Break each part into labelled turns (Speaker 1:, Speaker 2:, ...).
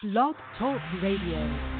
Speaker 1: Blog Talk Radio.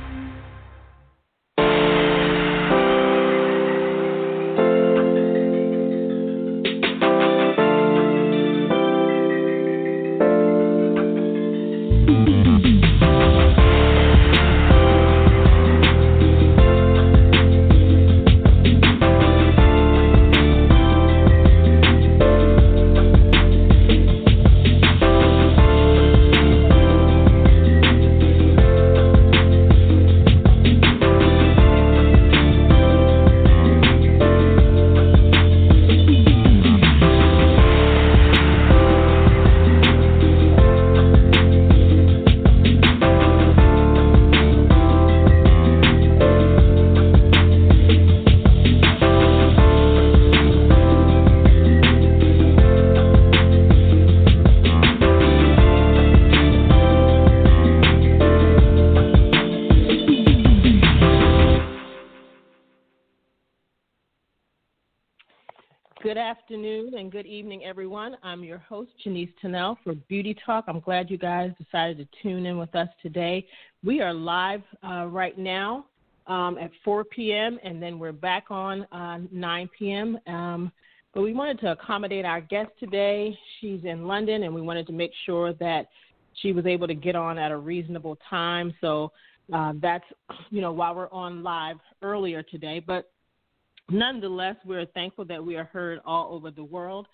Speaker 1: And good evening, everyone. I'm your host, Janice Tennell, for Beauty Talk. I'm glad you guys decided to tune in with us today. We are live uh, right now um, at 4 p.m., and then we're back on uh, 9 p.m. Um, but we wanted to accommodate our guest today. She's in London, and we wanted to make sure that she was able to get on at a reasonable time. So uh, that's, you know, while we're on live earlier today. But nonetheless, we're thankful that we are heard all over the world.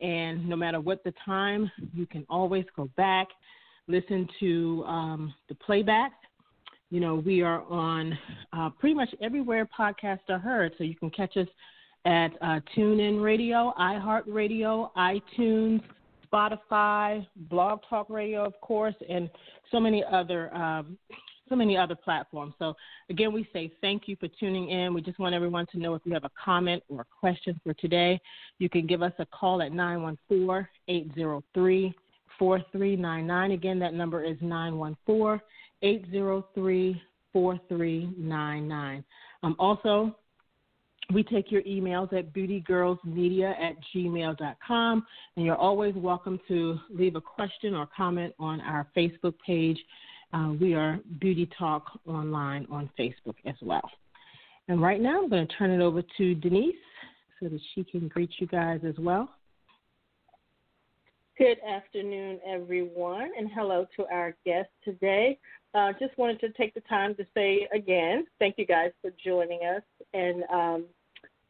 Speaker 1: And no matter what the time, you can always go back, listen to um, the playback. You know, we are on uh, pretty much everywhere podcasts are heard. So you can catch us at uh, TuneIn Radio, iHeartRadio, iTunes, Spotify, Blog Talk Radio, of course, and so many other um, so many other platforms. So, again, we say thank you for tuning in. We just want everyone to know if you have a comment or a question for today, you can give us a call at 914 803 4399. Again, that number is 914 803 4399. Um, also, we take your emails at beautygirlsmedia at gmail.com, and you're always welcome to leave a question or comment on our Facebook page uh, we are Beauty Talk online on Facebook as well. And right now, I'm going to turn it over to Denise so that she can greet you guys as well.
Speaker 2: Good afternoon, everyone, and hello to our guest today. Uh, just wanted to take the time to say again, thank you guys for joining us and um,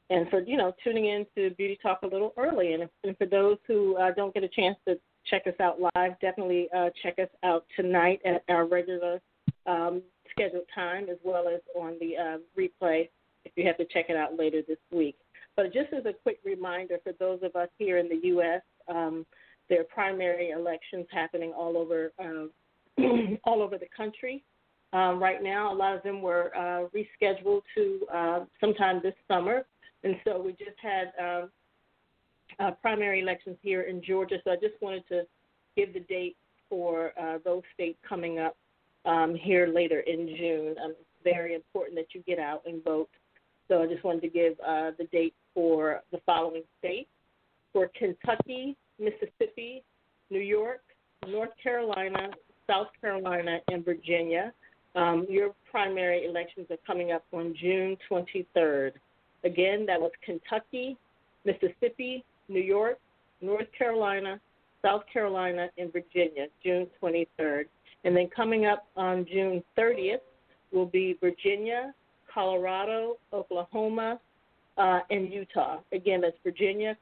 Speaker 2: and for you know tuning in to Beauty Talk a little early. And, if, and for those who uh, don't get a chance to check us out live, definitely uh, check us out tonight at our regular um, scheduled time, as well as on the uh, replay if you have to check it out later this week. But just as a quick reminder for those of us here in the U.S., um, there are primary elections happening all over uh, all over the country. Um, right now, a lot of them were uh, rescheduled to uh, sometime this summer, and so we just had um, uh, primary elections here in Georgia. So I just wanted to give the date for uh, those states coming up um, here later in June. Um, it's very important that you get out and vote. So I just wanted to give uh, the date for the following states for Kentucky, Mississippi, New York, North Carolina, South Carolina, and Virginia. Um, your primary elections are coming up on June 23rd. Again, that was Kentucky, Mississippi, New York, North Carolina, South Carolina, and Virginia, June 23rd. And then coming up on June 30th will be Virginia, Colorado, Oklahoma, uh, and Utah. Again, that's Virginia,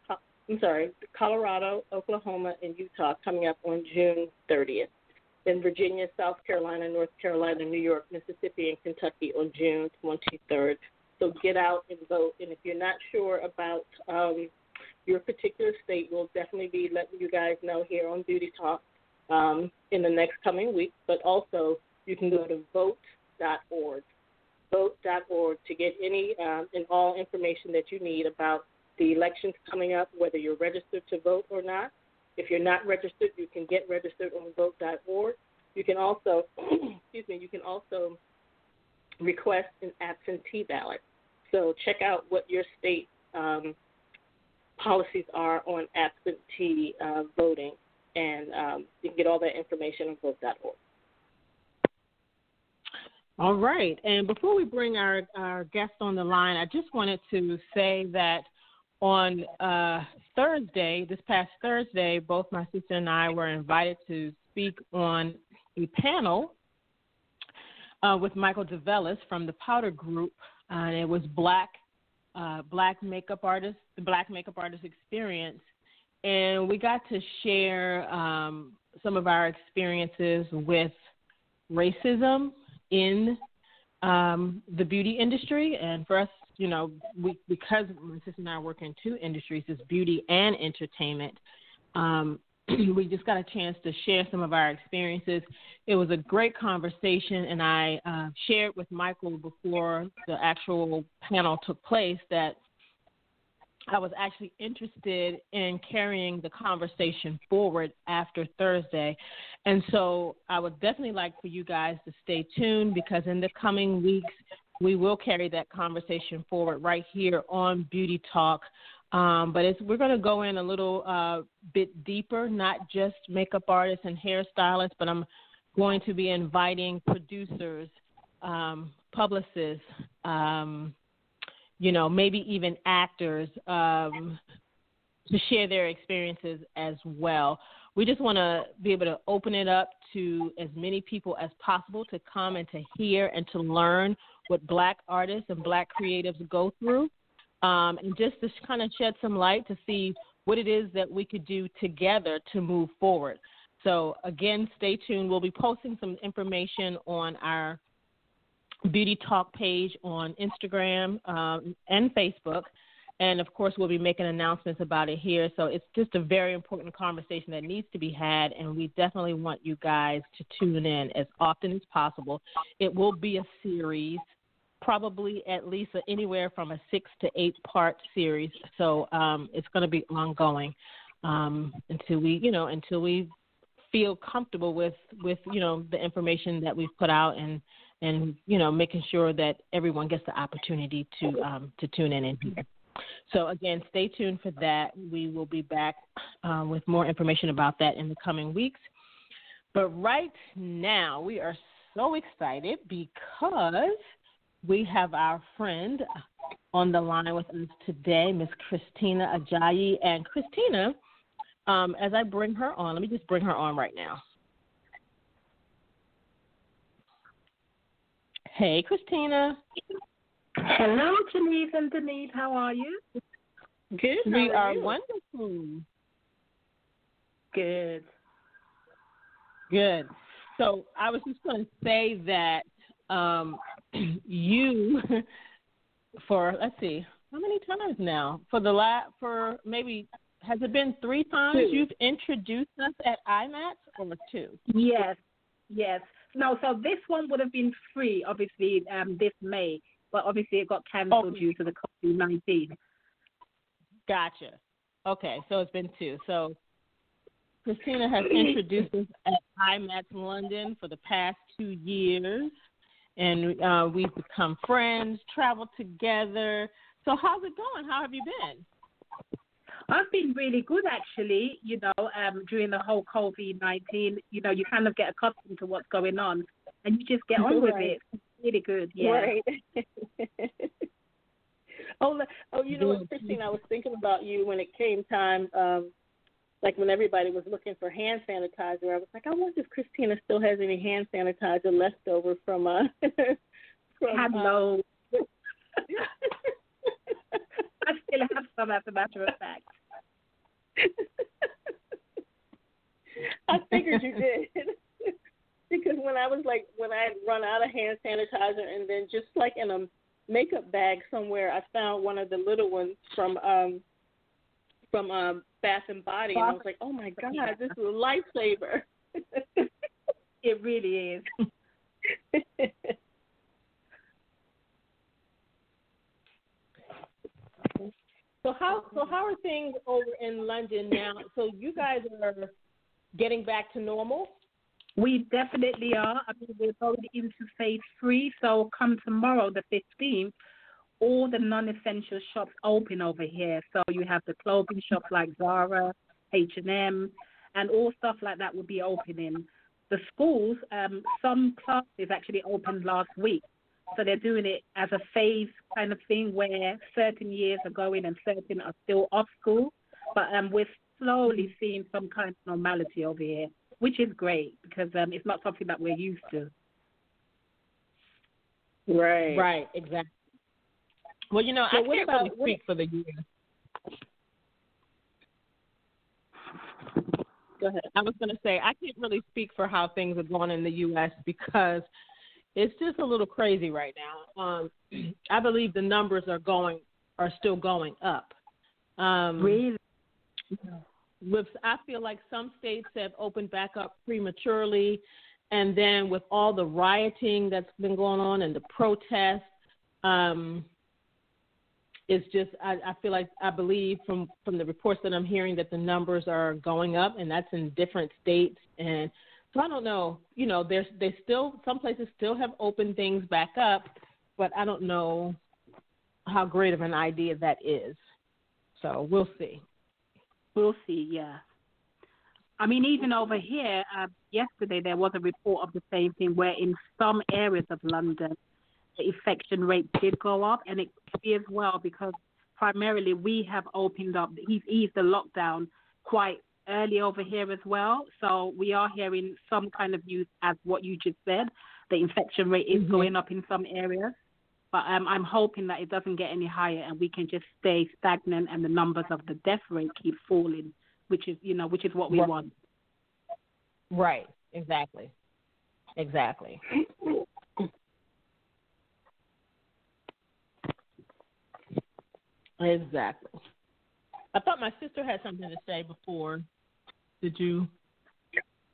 Speaker 2: I'm sorry, Colorado, Oklahoma, and Utah coming up on June 30th. Then Virginia, South Carolina, North Carolina, New York, Mississippi, and Kentucky on June 23rd. So get out and vote. And if you're not sure about um, your particular state, we'll definitely be letting you guys know here on Beauty Talk um, in the next coming week. But also, you can go to vote.org, vote.org to get any um, and all information that you need about the elections coming up, whether you're registered to vote or not. If you're not registered, you can get registered on vote.org. You can also, excuse me, you can also request an absentee ballot. So check out what your state um, policies are on absentee uh, voting, and um, you can get all that information on vote.org.
Speaker 1: All right. And before we bring our, our guest on the line, I just wanted to say that on uh, Thursday, this past Thursday, both my sister and I were invited to speak on a panel uh, with Michael DeVellis from the Powder Group, and it was Black uh, Black makeup artist, the Black makeup artist experience, and we got to share um, some of our experiences with racism in um, the beauty industry, and for us, you know, we because my sister and I work in two industries, it's beauty and entertainment. Um, we just got a chance to share some of our experiences. It was a great conversation, and I uh, shared with Michael before the actual panel took place that I was actually interested in carrying the conversation forward after Thursday. And so I would definitely like for you guys to stay tuned because in the coming weeks, we will carry that conversation forward right here on Beauty Talk. Um, but we're going to go in a little uh, bit deeper, not just makeup artists and hairstylists, but I'm going to be inviting producers, um, publicists, um, you know, maybe even actors um, to share their experiences as well. We just want to be able to open it up to as many people as possible to come and to hear and to learn what Black artists and Black creatives go through, um, and just to kind of shed some light to see what it is that we could do together to move forward. So, again, stay tuned. We'll be posting some information on our Beauty Talk page on Instagram um, and Facebook. And of course, we'll be making announcements about it here. So it's just a very important conversation that needs to be had. And we definitely want you guys to tune in as often as possible. It will be a series, probably at least anywhere from a six to eight part series. So um, it's going to be ongoing um, until we, you know, until we feel comfortable with with you know the information that we've put out and and you know making sure that everyone gets the opportunity to um, to tune in and hear. So again, stay tuned for that. We will be back um, with more information about that in the coming weeks. But right now, we are so excited because we have our friend on the line with us today, Miss Christina Ajayi. And Christina, um, as I bring her on, let me just bring her on right now. Hey, Christina.
Speaker 3: Hello, Janice and Denise. How are you?
Speaker 1: Good. We are, are wonderful.
Speaker 3: Good.
Speaker 1: Good. So I was just going to say that um, you, for let's see, how many times now? For the last, for maybe has it been three times
Speaker 3: two.
Speaker 1: you've introduced us at IMATS or two?
Speaker 3: Yes, yes. No, so this one would have been free, obviously, um, this May, but obviously it got cancelled okay. due to the COVID 19.
Speaker 1: Gotcha. Okay, so it's been two. So Christina has introduced us at IMATS London for the past two years, and uh, we've become friends, traveled together. So how's it going? How have you been?
Speaker 3: I've been really good actually. You know, um, during the whole COVID nineteen, you know, you kind of get accustomed to what's going on, and you just get on with it. It's really good, yeah.
Speaker 2: Right. oh, oh, you know what, Christine? I was thinking about you when it came time. Um, like when everybody was looking for hand sanitizer, I was like, I wonder if Christina still has any hand sanitizer left over from uh
Speaker 3: from Hello. Uh, I still have some as a matter of fact.
Speaker 2: I figured you did. because when I was like when I had run out of hand sanitizer and then just like in a makeup bag somewhere I found one of the little ones from um from um Bath and Body and I was like, Oh my god, this is a lifesaver
Speaker 3: It really is.
Speaker 1: So how so how are things over in London now? So you guys are getting back to normal?
Speaker 3: We definitely are. I mean, we're going into phase three. So come tomorrow, the 15th, all the non-essential shops open over here. So you have the clothing shops like Zara, H&M, and all stuff like that will be opening. the schools, um, some classes actually opened last week. So they're doing it as a phase kind of thing where certain years are going and certain are still off school. But um, we're slowly seeing some kind of normality over here, which is great because um, it's not something that we're used to.
Speaker 2: Right.
Speaker 1: Right. Exactly. Well, you know, so I can't about, really speak for the U.S.
Speaker 2: Go ahead.
Speaker 1: I was going to say I can't really speak for how things are going in the U.S. because it's just a little crazy right now. Um, I believe the numbers are going are still going up. Um,
Speaker 3: really?
Speaker 1: With I feel like some states have opened back up prematurely, and then with all the rioting that's been going on and the protests, um, it's just I, I feel like I believe from from the reports that I'm hearing that the numbers are going up, and that's in different states. And so I don't know. You know, there's they still some places still have opened things back up, but I don't know how great of an idea that is. So we'll see.
Speaker 3: We'll see. Yeah. I mean, even over here, uh, yesterday there was a report of the same thing, where in some areas of London, the infection rate did go up, and it could be as well because primarily we have opened up. He's eased the lockdown quite early over here as well. So we are hearing some kind of news as what you just said. The infection rate is mm-hmm. going up in some areas. But um, I'm hoping that it doesn't get any higher and we can just stay stagnant and the numbers of the death rate keep falling, which is you know which is what we
Speaker 1: right.
Speaker 3: want.
Speaker 1: Right. Exactly. Exactly. Exactly. I thought my sister had something to say before. Did you?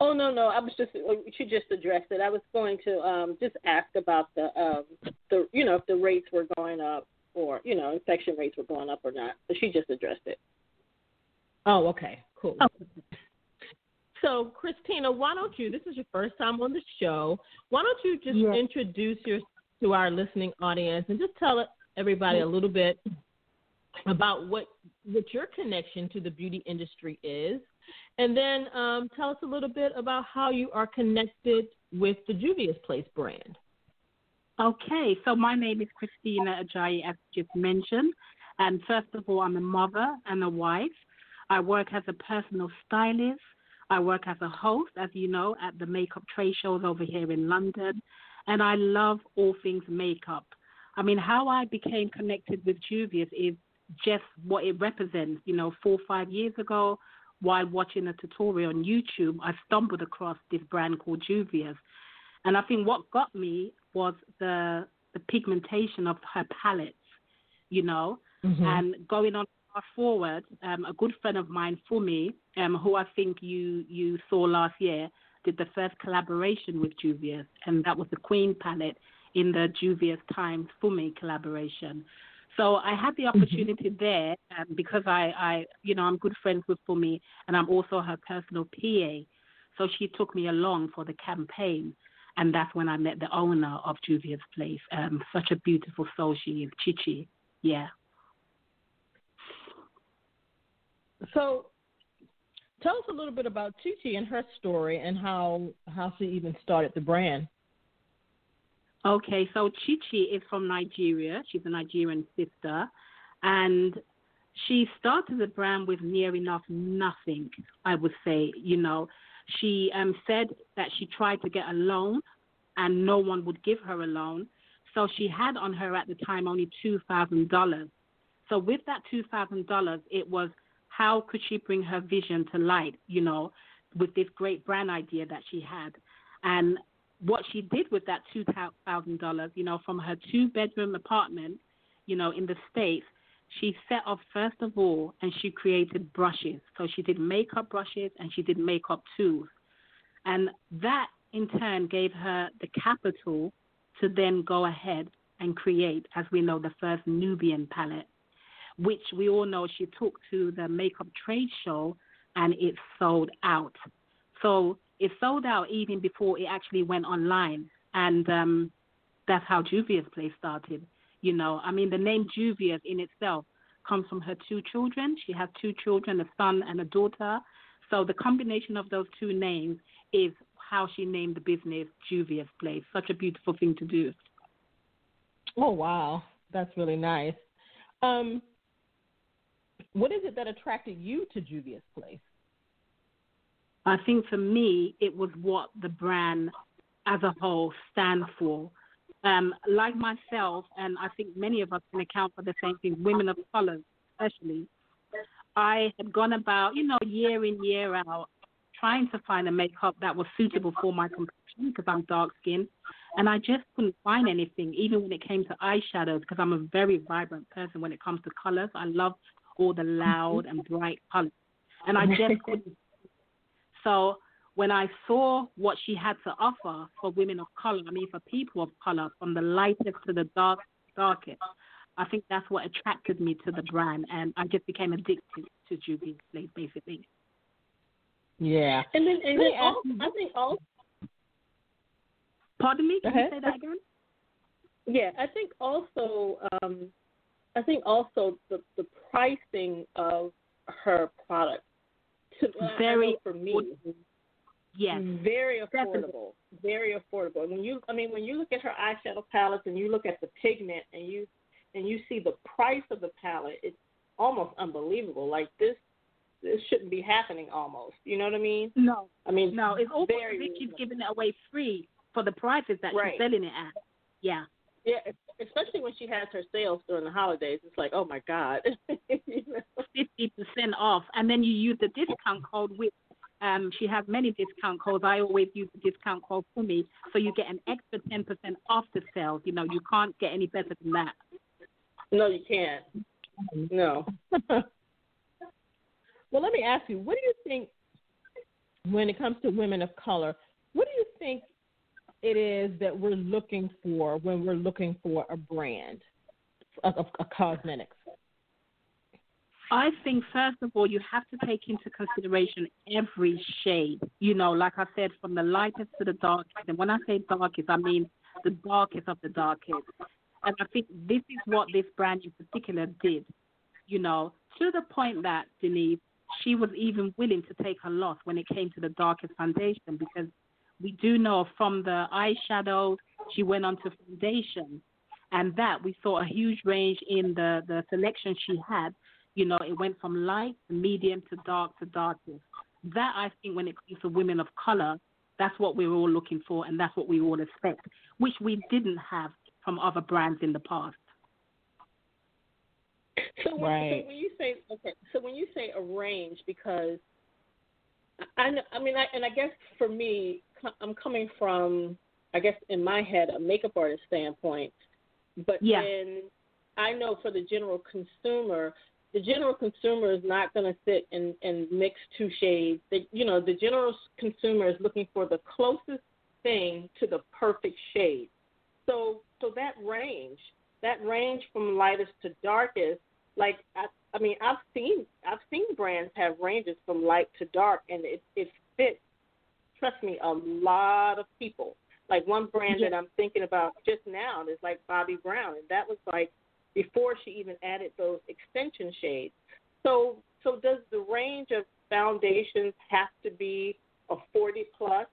Speaker 2: Oh no, no. I was just she just addressed it. I was going to um just ask about the um the you know if the rates were going up or you know infection rates were going up or not. But she just addressed it.
Speaker 1: Oh, okay, cool. Oh. So, Christina, why don't you? This is your first time on the show. Why don't you just yes. introduce yourself to our listening audience and just tell everybody a little bit about what what your connection to the beauty industry is, and then um, tell us a little bit about how you are connected with the Juvia's Place brand.
Speaker 3: Okay, so my name is Christina Ajayi, as just mentioned, and first of all, I'm a mother and a wife. I work as a personal stylist. I work as a host, as you know, at the makeup trade shows over here in London, and I love all things makeup. I mean, how I became connected with Juvia's is just what it represents. You know, four or five years ago, while watching a tutorial on YouTube, I stumbled across this brand called Juvia's. And I think what got me was the the pigmentation of her palettes, you know. Mm-hmm. And going on forward, um, a good friend of mine, Fumi, um, who I think you you saw last year, did the first collaboration with Juvia's, and that was the Queen palette in the Juvia's Times Fumi collaboration. So I had the mm-hmm. opportunity mm-hmm. there um, because I, I, you know, I'm good friends with Fumi, and I'm also her personal PA. So she took me along for the campaign, and that's when I met the owner of Juvia's Place. Um, such a beautiful soul she is, Chichi. Yeah.
Speaker 1: So, tell us a little bit about Chichi and her story, and how how she even started the brand.
Speaker 3: Okay, so Chichi is from Nigeria. She's a Nigerian sister, and she started the brand with near enough nothing. I would say, you know, she um, said that she tried to get a loan, and no one would give her a loan. So she had on her at the time only two thousand dollars. So with that two thousand dollars, it was how could she bring her vision to light, you know, with this great brand idea that she had. And what she did with that two thousand dollars, you know, from her two bedroom apartment, you know, in the States, she set off first of all and she created brushes. So she did makeup brushes and she did makeup tools. And that in turn gave her the capital to then go ahead and create, as we know, the first Nubian palette, which we all know she took to the makeup trade show and it sold out. So it sold out even before it actually went online, and um, that's how Juvia's Place started. You know, I mean, the name Juvia's in itself comes from her two children. She has two children, a son and a daughter. So the combination of those two names is how she named the business Juvia's Place. Such a beautiful thing to do.
Speaker 1: Oh wow, that's really nice. Um, what is it that attracted you to Juvia's Place?
Speaker 3: I think for me, it was what the brand as a whole stands for. Um, like myself, and I think many of us can account for the same thing, women of color especially, I had gone about, you know, year in, year out, trying to find a makeup that was suitable for my complexion because I'm dark skinned. And I just couldn't find anything, even when it came to eyeshadows, because I'm a very vibrant person when it comes to colors. I love all the loud and bright colors. And I just couldn't. So when I saw what she had to offer for women of color, I mean, for people of color, from the lightest to the dark, darkest, I think that's what attracted me to the brand, and I just became addicted to Juvia's Place, basically.
Speaker 1: Yeah,
Speaker 2: and then and then also, I think also.
Speaker 3: Pardon me. Can you say that again?
Speaker 2: Yeah, I think also, um, I think also the the pricing of her product, to, uh,
Speaker 3: very
Speaker 2: for me,
Speaker 3: yes,
Speaker 2: very affordable, very affordable. When you, I mean, when you look at her eyeshadow palettes and you look at the pigment and you and you see the price of the palette, it's almost unbelievable. Like this, this shouldn't be happening. Almost, you know what I mean?
Speaker 3: No,
Speaker 2: I mean
Speaker 3: no. It's almost
Speaker 2: very
Speaker 3: she's giving it away free for the prices that
Speaker 2: right.
Speaker 3: she's selling it at. Yeah.
Speaker 2: Yeah, especially when she has her sales during the holidays. It's like, oh my god,
Speaker 3: fifty percent off, and then you use the discount code with. Um, she has many discount codes. I always use the discount code for me, so you get an extra ten percent off the sales. You know, you can't get any better than that.
Speaker 2: No, you can't. No.
Speaker 1: well, let me ask you, what do you think when it comes to women of color? What do you think it is that we're looking for when we're looking for a brand of, cosmetics?
Speaker 3: I think first of all you have to take into consideration every shade. You know, like I said, from the lightest to the darkest. And when I say darkest, I mean the darkest of the darkest. And I think this is what this brand in particular did, you know, to the point that Denise, she was even willing to take a loss when it came to the darkest foundation because we do know from the eyeshadows, she went on to foundation. And that we saw a huge range in the, the selection she had. You know, it went from light to medium to dark to darkest. That I think when it comes to women of color, that's what we're all looking for and that's what we all expect, which we didn't have from other brands in the past.
Speaker 2: So when, right. so when you say okay, so when you say a range, because I, I mean, I, and I guess for me, I'm coming from, I guess in my head, a makeup artist standpoint, but
Speaker 3: yeah.
Speaker 2: then I know for the general consumer, the general consumer is not going to sit and, and mix two shades. The, you know, the general consumer is looking for the closest thing to the perfect shade. So so that range, that range from lightest to darkest, like I, I mean, I've seen I've seen brands have ranges from light to dark, and it it fits. Trust me, a lot of people. Like one brand that I'm thinking about just now is like Bobbi Brown, and that was like before she even added those extension shades. So so does the range of foundations have to be a 40 plus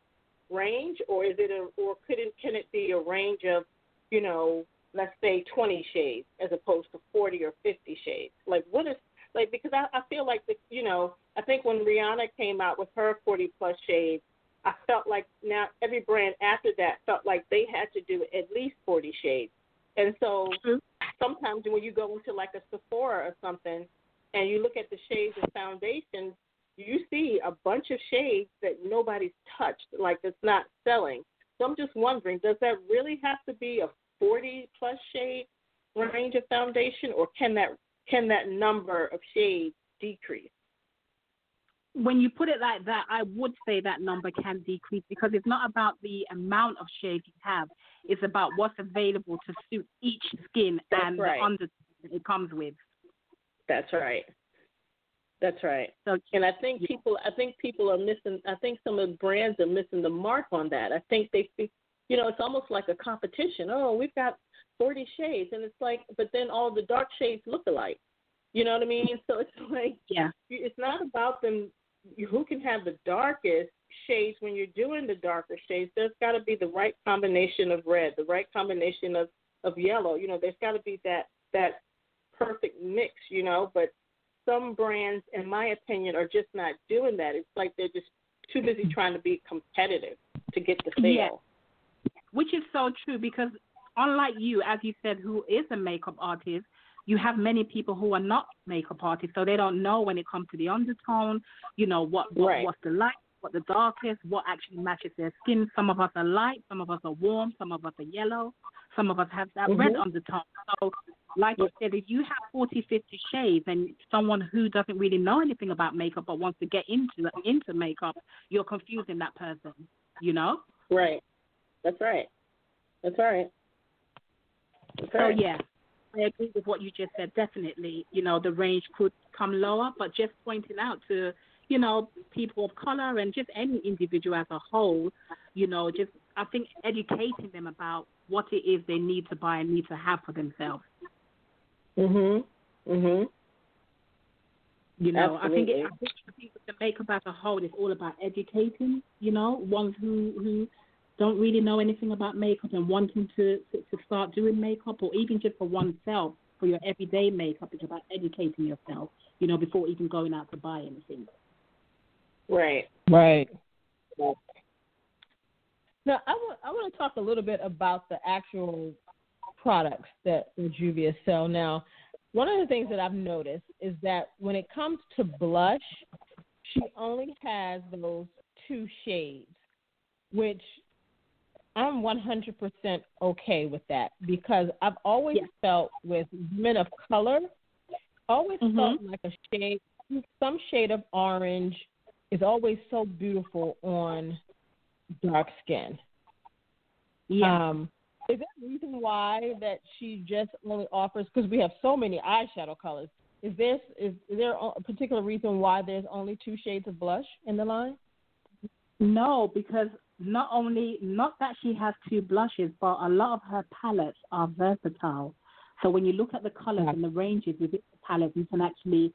Speaker 2: range, or is it a or could it can it be a range of you know, let's say 20 shades as opposed to 40 or 50 shades? Like, what is like? Because I, I feel like the, you know, I think when Rihanna came out with her 40 plus shades, I felt like now every brand after that felt like they had to do at least 40 shades. And so mm-hmm. sometimes when you go into like a Sephora or something and you look at the shades of foundation, you see a bunch of shades that nobody's touched, like it's not selling. So I'm just wondering, does that really have to be a 40 plus shade range of foundation, or can that can that number of shades decrease?
Speaker 3: When you put it like that, I would say that number can decrease because it's not about the amount of shades you have; it's about what's available to suit each skin
Speaker 2: That's
Speaker 3: and
Speaker 2: right.
Speaker 3: the undertone it comes with.
Speaker 2: That's right. That's right. So, and I think people, I think people are missing. I think some of the brands are missing the mark on that. I think they, you know, it's almost like a competition. Oh, we've got 40 shades, and it's like, but then all the dark shades look alike. You know what I mean? So it's like,
Speaker 3: yeah,
Speaker 2: it's not about them who can have the darkest shades when you're doing the darker shades. There's got to be the right combination of red, the right combination of of yellow. You know, there's got to be that that perfect mix. You know, but some brands, in my opinion, are just not doing that. It's like they're just too busy mm-hmm. trying to be competitive to get the sale.
Speaker 3: Yeah. Which is so true because unlike you, as you said, who is a makeup artist, you have many people who are not makeup artists, so they don't know when it comes to the undertone, you know, what, what
Speaker 2: right.
Speaker 3: what's the light, what the darkest, what actually matches their skin. Some of us are light, some of us are warm, some of us are yellow, some of us have that
Speaker 2: mm-hmm.
Speaker 3: red undertone. So, like I said, if you have 40, 50 shades and someone who doesn't really know anything about makeup but wants to get into into makeup, you're confusing that person, you know?
Speaker 2: Right. That's right. That's right. That's right.
Speaker 3: So, yeah. I agree with what you just said. Definitely, you know, the range could come lower, but just pointing out to you know, people of color and just any individual as a whole, you know, just I think educating them about what it is they need to buy and need to have for themselves.
Speaker 2: Mhm. Mhm.
Speaker 3: You know,
Speaker 2: Absolutely.
Speaker 3: I think it, I think, I think the makeup as a whole is all about educating. You know, ones who who don't really know anything about makeup and wanting to, to to start doing makeup, or even just for oneself for your everyday makeup. It's about educating yourself. You know, before even going out to buy anything.
Speaker 2: Right.
Speaker 1: Right. Now, I want I want to talk a little bit about the actual products that Juvia sell. Now, one of the things that I've noticed is that when it comes to blush, she only has those two shades, which I'm 100% okay with that because I've always
Speaker 3: yes.
Speaker 1: felt with men of color, always
Speaker 3: mm-hmm.
Speaker 1: felt like a shade, some shade of orange is always so beautiful on dark skin.
Speaker 3: Yeah.
Speaker 1: Um, is there a reason why that she just only offers? Because we have so many eyeshadow colors. Is this is, is there a particular reason why there's only two shades of blush in the line?
Speaker 3: No, because not only not that she has two blushes, but a lot of her palettes are versatile. So when you look at the colors and the ranges within the palette, you can actually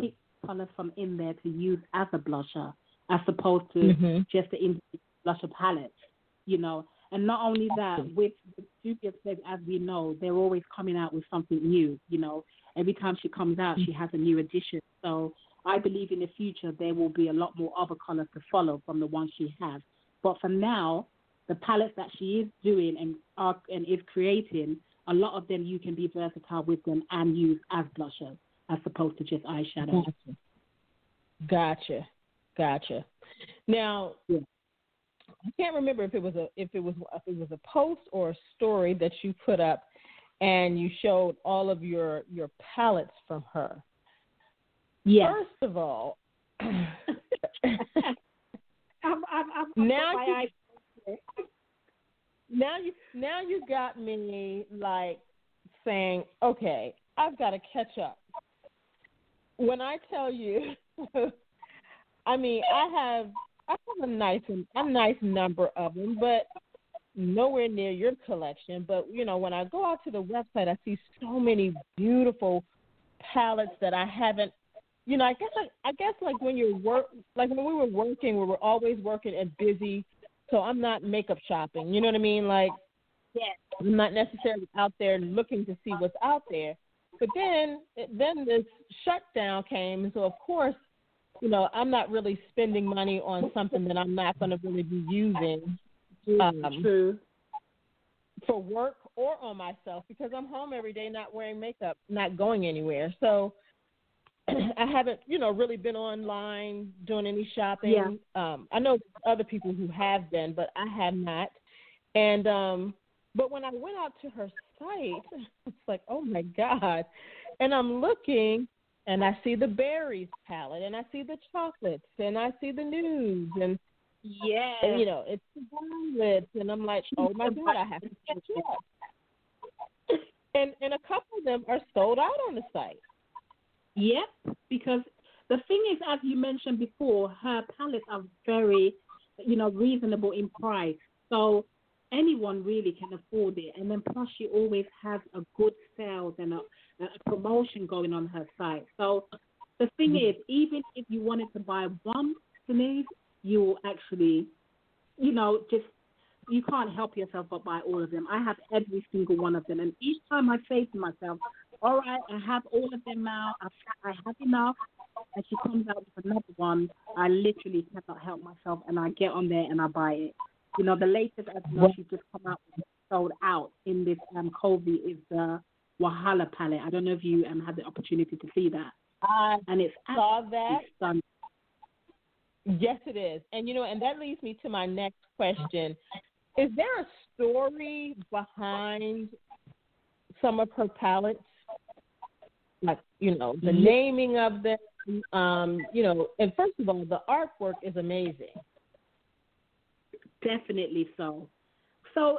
Speaker 3: pick colors from in there to use as a blusher, as opposed to
Speaker 1: mm-hmm.
Speaker 3: just the individual blusher palettes. You know, and not only that, with Juvia as we know, they're always coming out with something new. You know, every time she comes out, she has a new addition. So I believe in the future there will be a lot more other colors to follow from the ones she has. But for now, the palettes that she is doing and are, and is creating, a lot of them you can be versatile with them and use as blushers as opposed to just eyeshadow.
Speaker 1: Gotcha. Gotcha. Gotcha. Now,
Speaker 3: yeah.
Speaker 1: I can't remember if it was a if it was if it was a post or a story that you put up, and you showed all of your your palettes from her.
Speaker 3: Yes.
Speaker 1: First of all,
Speaker 3: I'm, I'm, I'm,
Speaker 1: now you, now you now you got me like saying, okay, I've got to catch up. When I tell you, I mean, I have I have a nice a nice number of them, but nowhere near your collection. But you know, when I go out to the website, I see so many beautiful palettes that I haven't. You know, I guess I, I guess like when you're work, like when we were working, we were always working and busy. So I'm not makeup shopping. You know what I mean? Like,
Speaker 3: yes.
Speaker 1: I'm not necessarily out there looking to see what's out there. But then, then this shutdown came, so of course you know, I'm not really spending money on something that I'm not going to really be using um,
Speaker 3: True.
Speaker 1: for work or on myself because I'm home every day, not wearing makeup, not going anywhere. So I haven't, you know, really been online doing any shopping.
Speaker 3: Yeah.
Speaker 1: Um, I know other people who have been, but I have not. And um, but when I went out to her site, it's like, oh my god! And I'm looking, and I see the berries palette, and I see the chocolates, and I see the nudes, and
Speaker 3: yeah,
Speaker 1: and, you know it's the violets, and I'm like, oh my god, I have to catch up. And and a couple of them are sold out on the site.
Speaker 3: Yep, because the thing is, as you mentioned before, her palettes are very, you know, reasonable in price. So anyone really can afford it. And then plus, she always has a good sales and a, a promotion going on her site. So the thing mm-hmm. is, even if you wanted to buy one Denise, you will actually, you know, just you can't help yourself but buy all of them. I have every single one of them, and each time I say to myself, "All right, I have all of them now. I, I have enough." And she comes out with another one. I literally cannot help myself, and I get on there and I buy it. You know, the latest as know, she's just come out with sold out in this um COVID is the Wahala palette. I don't know if you um had the opportunity to see that.
Speaker 1: I
Speaker 3: and it's
Speaker 1: saw that.
Speaker 3: Stunning.
Speaker 1: Yes, it is. And you know, and that leads me to my next question. Is there a story behind some of her palettes? Like, you know, the
Speaker 3: Mm-hmm.
Speaker 1: naming of them, um, you know, and first of all, the artwork is amazing.
Speaker 3: Definitely so. So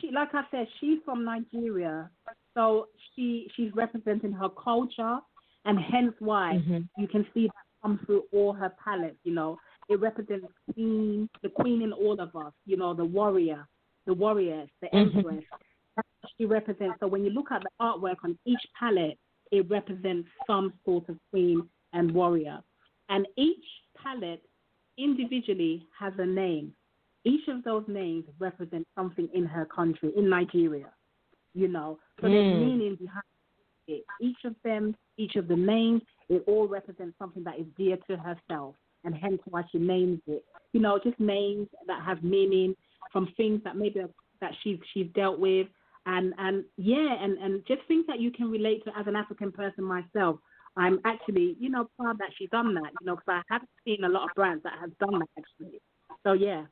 Speaker 3: she, like I said, she's from Nigeria, so she she's representing her culture, and hence why
Speaker 1: Mhm.
Speaker 3: you can see that come through all her palettes. You know, it represents queen, the queen in all of us. You know, the warrior, the warriors, the
Speaker 1: Mhm.
Speaker 3: empress. What she represents. So when you look at the artwork on each palette, it represents some sort of queen and warrior, and each palette individually has a name. Each of those names represent something in her country, in Nigeria. You know, so there's
Speaker 1: Mm.
Speaker 3: meaning behind it. Each of them, each of the names, it all represents something that is dear to herself, and hence why she names it. You know, just names that have meaning from things that maybe that she's she's dealt with, and and yeah, and and just things that you can relate to as an African person myself. I'm actually, you know, proud that she's done that. You know, because I haven't seen a lot of brands that have done that actually. So yeah.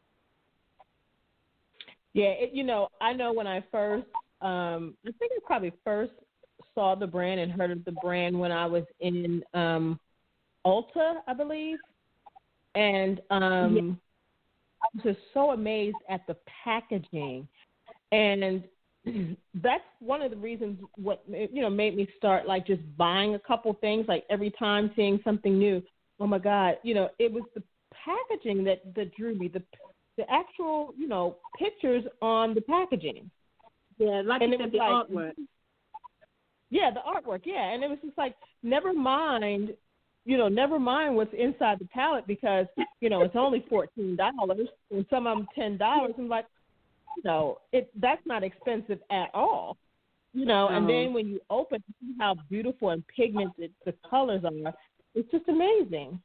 Speaker 1: Yeah, it, you know, I know when I first, um, I think I probably first saw the brand and heard of the brand when I was in um, Ulta, I believe, and um,
Speaker 3: Yeah.
Speaker 1: I was just so amazed at the packaging, and that's one of the reasons what you know made me start like just buying a couple things like every time seeing something new. Oh my God, you know, it was the packaging that that drew me. The the actual, you know, pictures on the packaging.
Speaker 3: Yeah, like
Speaker 1: And
Speaker 3: you said, the
Speaker 1: like-
Speaker 3: artwork.
Speaker 1: Yeah, the artwork, yeah. And it was just like, never mind, you know, never mind what's inside the palette because, you know, it's only fourteen dollars and some of them ten dollars. I'm like, you know, it that's not expensive at all. You know, and then when you open see how beautiful and pigmented the colors are, it's just amazing.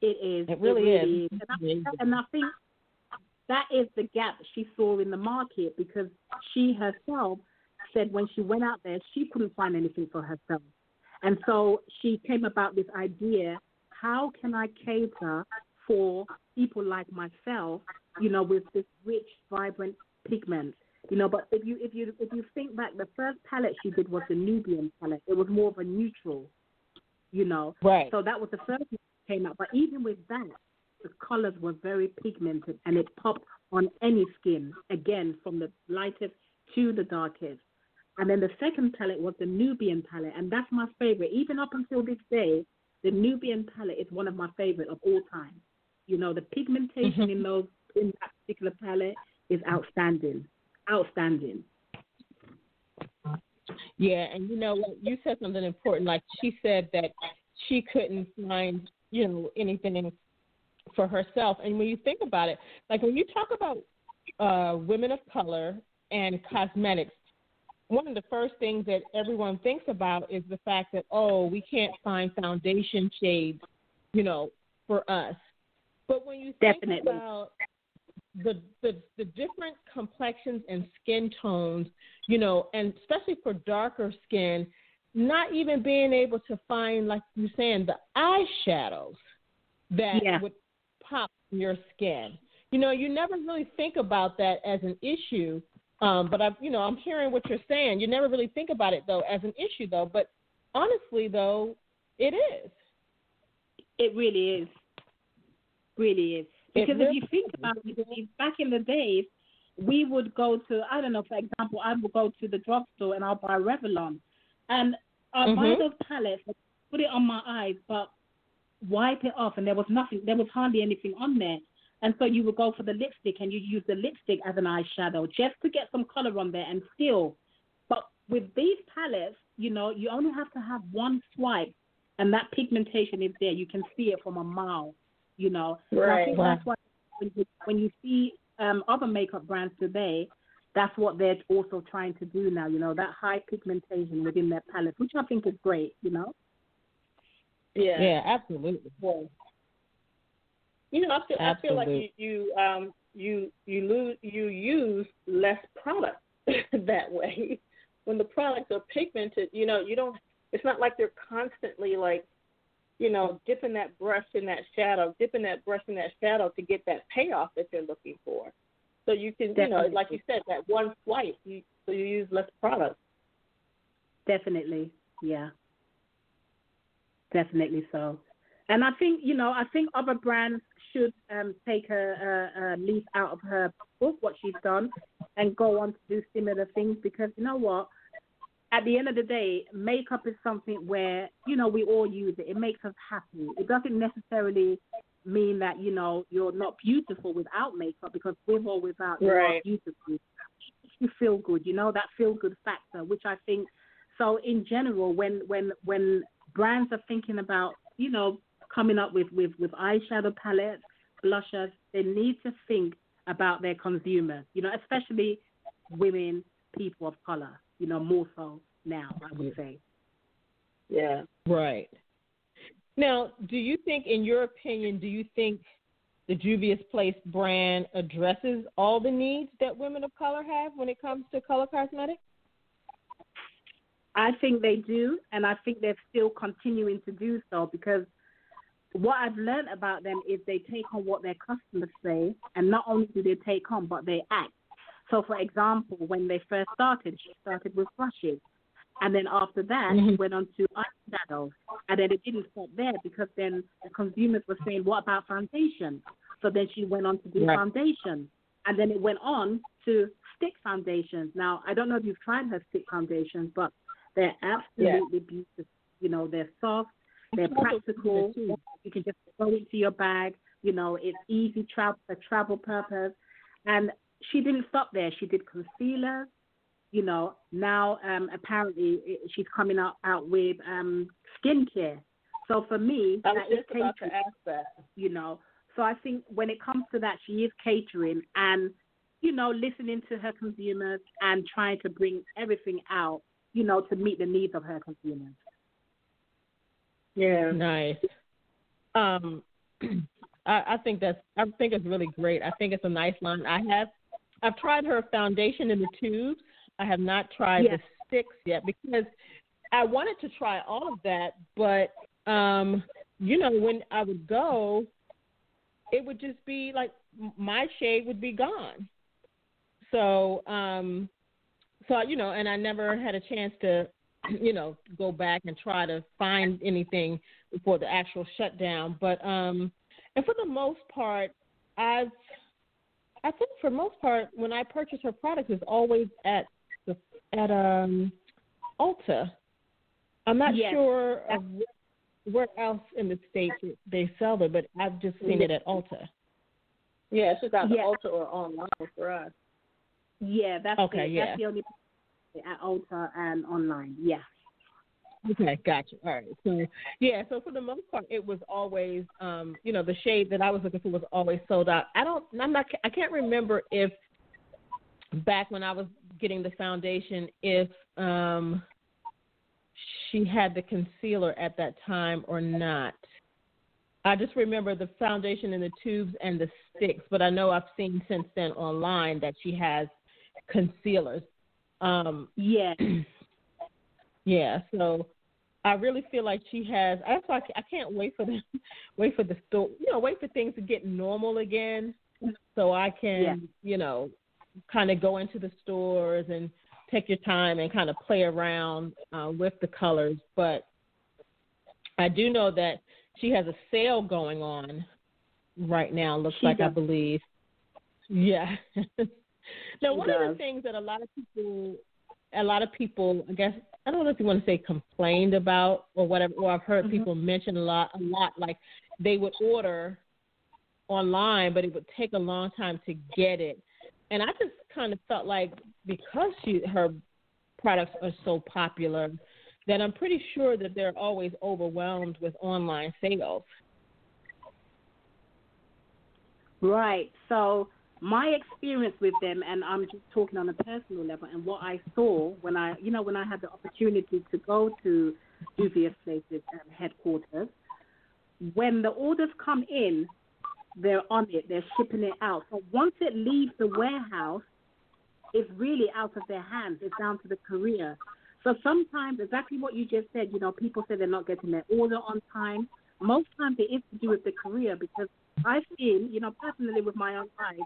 Speaker 3: It is.
Speaker 1: It really is.
Speaker 3: is. And I, and I think that is the gap she saw in the market because she herself said when she went out there, she couldn't find anything for herself. And so she came about this idea how can I cater for people like myself, you know, with this rich, vibrant pigment? You know, but if you if you if you think back, the first palette she did was the Nubian palette. It was more of a neutral, you know.
Speaker 1: Right.
Speaker 3: So that was the first one that came out. But even with that, the colors were very pigmented and it popped on any skin, again, from the lightest to the darkest. And then the second palette was the Nubian palette, and that's my favorite. Even up until this day, the Nubian palette is one of my favorite of all time. You know, the pigmentation in those in that particular palette is outstanding. Outstanding.
Speaker 1: Yeah, and you know? You said something important. Like she said that she couldn't find, you know, anything for herself. And when you think about it, like when you talk about uh, women of color and cosmetics, one of the first things that everyone thinks about is the fact that oh, we can't find foundation shades, you know, for us. But when you think
Speaker 3: Definitely.
Speaker 1: about the, the the different complexions and skin tones, you know, and especially for darker skin, not even being able to find, like you're saying, the eyeshadows that
Speaker 3: Yeah.
Speaker 1: would pop in your skin. You know, you never really think about that as an issue. Um, but I, you know, I'm hearing what you're saying. You never really think about it though as an issue though. But honestly though, it is.
Speaker 3: It really is. Really is. Because if you think about it, back in the days, we would go to, I don't know, for example, I would go to the drugstore and I'll buy Revlon. And I'll buy
Speaker 1: Mhm.
Speaker 3: those palettes, put it on my eyes, but wipe it off. And there was nothing, there was hardly anything on there. And so you would go for the lipstick and you use the lipstick as an eyeshadow just to get some color on there and still. But with these palettes, you know, you only have to have one swipe and that pigmentation is there. You can see it from a mile. You know,
Speaker 2: right.
Speaker 3: And I think that's why when you, when you see um, other makeup brands today, that's what they're also trying to do now. You know, that high pigmentation within their palette, which I think is great. You know.
Speaker 2: Yeah.
Speaker 1: Yeah, absolutely.
Speaker 2: Yeah. You know, I feel I feel like you you um you you lose you use less product that way. When the products are pigmented, you know, you don't. It's not like they're constantly like, you know, dipping that brush in that shadow, dipping that brush in that shadow to get that payoff that you're looking for. So you can,
Speaker 3: Definitely.
Speaker 2: you know, like you said, that one swipe, you, so you use less product.
Speaker 3: Definitely, yeah. Definitely so. And I think, you know, I think other brands should um, take a, a, a leaf out of her book, what she's done, and go on to do similar things because you know what? At the end of the day, makeup is something where, you know, we all use it. It makes us happy. It doesn't necessarily mean that, you know, you're not beautiful without makeup because with or without, you are
Speaker 2: Right.
Speaker 3: beautiful. You feel good, you know, that feel good factor, which I think so in general when when when brands are thinking about, you know, coming up with, with, with eyeshadow palettes, blushers, they need to think about their consumers, you know, especially women, people of color, you know, more so now, I would say.
Speaker 2: Yeah.
Speaker 1: Right. Now, do you think, in your opinion, do you think the Juvia's Place brand addresses all the needs that women of color have when it comes to color cosmetics?
Speaker 3: I think they do, and I think they're still continuing to do so because what I've learned about them is they take on what their customers say, and not only do they take on, but they act. So, for example, when they first started, she started with brushes. And then after that, she
Speaker 1: Mhm.
Speaker 3: went on to eyeshadow. And then it didn't stop there because then the consumers were saying, what about foundation? So then she went on to do
Speaker 1: Right.
Speaker 3: foundation. And then it went on to stick foundations. Now, I don't know if you've tried her stick foundations, but they're absolutely beautiful. You know, they're soft, they're practical. You can just throw it into your bag. You know, it's easy travel for travel purpose. And she didn't stop there. She did concealers. You know, now um, apparently it, she's coming out out with um, skincare. So for me,
Speaker 2: I was
Speaker 3: that is
Speaker 2: just about
Speaker 3: catering,
Speaker 2: to ask that.
Speaker 3: you know. So I think when it comes to that, she is catering and, you know, listening to her consumers and trying to bring everything out, you know, to meet the needs of her consumers.
Speaker 2: Yeah.
Speaker 1: Nice. Um, I, I think that's I think it's really great. I think it's a nice line. I have I've tried her foundation in the tubes. I have not tried
Speaker 3: Yes.
Speaker 1: the sticks yet because I wanted to try all of that, but um, you know, when I would go, it would just be like my shade would be gone. So, um, so you know, and I never had a chance to, you know, go back and try to find anything before the actual shutdown. But um, and for the most part, I've, I think for most part, when I purchase her products, it's always at the at um, Ulta. I'm not
Speaker 3: Yes.
Speaker 1: sure of where else in the states they sell it, but I've just seen it at Ulta.
Speaker 2: Yeah, it's just out the
Speaker 3: Yeah.
Speaker 2: Ulta or online for us.
Speaker 3: Yeah, that's
Speaker 1: Okay,
Speaker 3: it.
Speaker 1: yeah.
Speaker 3: That's the only at Ulta and online. Yeah.
Speaker 1: Okay, gotcha. All right. So yeah, so for the most part, it was always, um, you know, the shade that I was looking for was always sold out. I don't, I'm not, I can't remember if back when I was getting the foundation, if um, she had the concealer at that time or not. I just remember the foundation in the tubes and the sticks, but I know I've seen since then online that she has concealers. Um,
Speaker 3: Yeah.
Speaker 1: yeah, so I really feel like she has. That's why I can't wait for the wait for the store. You know, wait for things to get normal again, so I can
Speaker 3: Yeah.
Speaker 1: you know kind of go into the stores and take your time and kind of play around uh, with the colors. But I do know that she has a sale going on right now. Looks
Speaker 3: She
Speaker 1: like I believe. Yeah. now,
Speaker 3: She
Speaker 1: one of the things that a lot of people, a lot of people, I guess, I don't know if you want to say complained about or whatever, or I've heard
Speaker 3: Mhm.
Speaker 1: people mention a lot, a lot, like they would order online, but it would take a long time to get it. And I just kind of felt like because she her products are so popular, that I'm pretty sure that they're always overwhelmed with online sales.
Speaker 3: Right. So my experience with them, and I'm just talking on a personal level, and what I saw when I, you know, when I had the opportunity to go to Juvia's Place's um, headquarters, when the orders come in, they're on it, they're shipping it out. So once it leaves the warehouse, it's really out of their hands. It's down to the courier. So sometimes, exactly what you just said, you know, people say they're not getting their order on time. Most times it is to do with the courier because I've seen, you know, personally with my own eyes,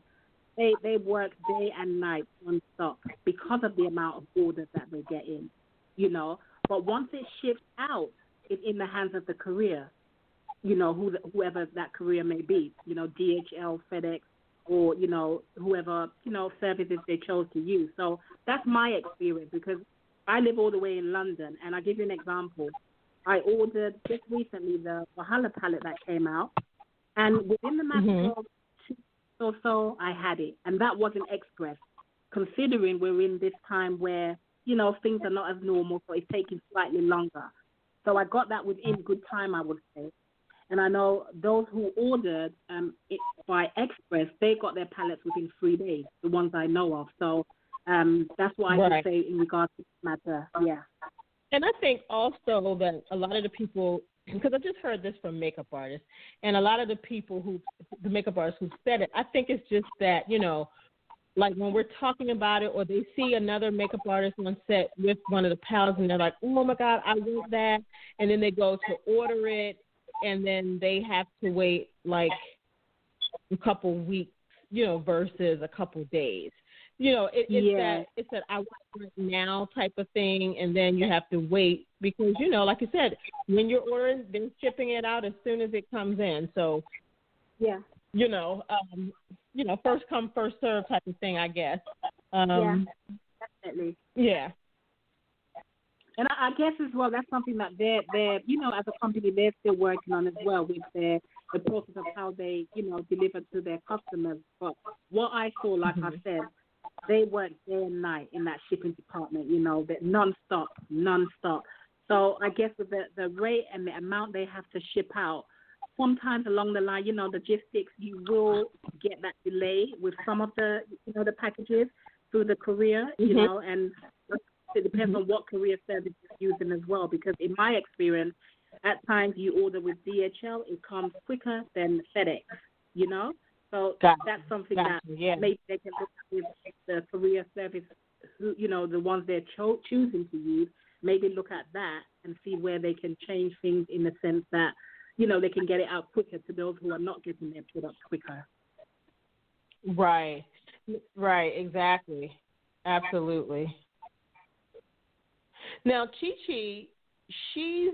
Speaker 3: they they work day and night non-stop because of the amount of orders that they get in, you know. But once it shifts out, it's in the hands of the courier, you know, who whoever that courier may be, you know, DHL, FedEx, or you know whoever you know services they chose to use. So that's my experience because I live all the way in London, and I'll give you an example. I ordered just recently the Wahala palette that came out, and within the matter mm-hmm. of or so, I had it, and that wasn't express. Considering we're in this time where you know things are not as normal, so it's taking slightly longer. So I got that within good time, I would say. And I know those who ordered um, it by express, they got their pallets within three days. The ones I know of. So um, that's what I right. can say in regards to this matter. Yeah.
Speaker 1: And I think also that a lot of the people, because I just heard this from makeup artists, and a lot of the people who, the makeup artists who said it, I think it's just that, you know, like when we're talking about it or they see another makeup artist on set with one of the pals and they're like, oh my God, I want that. And then they go to order it and then they have to wait like a couple weeks, you know, versus a couple days you know, it, it's yeah. that it's that I want it now type of thing, and then you have to wait because you know, like I said, when you're ordering, they're shipping it out as soon as it comes in. So,
Speaker 3: yeah,
Speaker 1: you know, um, you know, first come first serve type of thing, I guess. Um,
Speaker 3: yeah, definitely.
Speaker 1: Yeah.
Speaker 3: And I, I guess as well, that's something that they're, they're, you know, as a company, they're still working on as well with their the process of how they, you know, deliver to their customers. But what I saw, like mm-hmm. I said, they work day and night in that shipping department, you know, that non-stop, non-stop. So I guess with the, the rate and the amount they have to ship out, sometimes along the line, you know, logistics, you will get that delay with some of the, you know, the packages through the courier, you mm-hmm. know, and it depends mm-hmm. on what courier service you're using as well. Because in my experience, at times you order with DHL, it comes quicker than FedEx, you know. So gotcha. that's something gotcha. that yeah. maybe they can look at the career service, who, you know, the ones they're cho- choosing to use, maybe look at that and see where they can change things in the sense that, you know, they can get it out quicker to those who are not getting their products quicker.
Speaker 1: Right. Right, exactly. Absolutely. Now, Chi Chi, she's,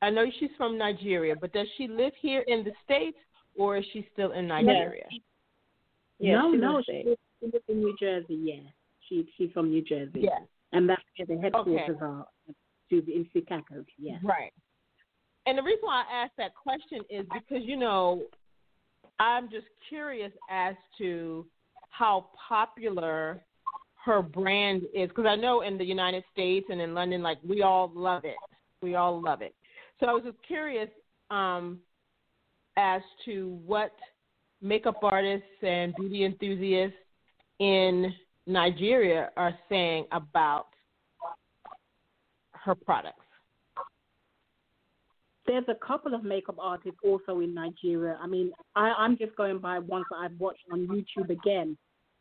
Speaker 1: I know she's from Nigeria, but does she live here in the States or is she still in Nigeria?
Speaker 3: Yeah, no, no, she lives, she lives in New Jersey. Yeah, she she's from New Jersey.
Speaker 1: Yeah,
Speaker 3: and that's where the headquarters okay. are. To in Chicago. Yeah,
Speaker 1: right. And the reason why I asked that question is because you know I'm just curious as to how popular her brand is because I know in the United States and in London, like we all love it. We all love it. So I was just curious um, as to what makeup artists and beauty enthusiasts in Nigeria are saying about her products.
Speaker 3: There's a couple of makeup artists also in Nigeria. I mean, I, I'm just going by ones that I've watched on YouTube again.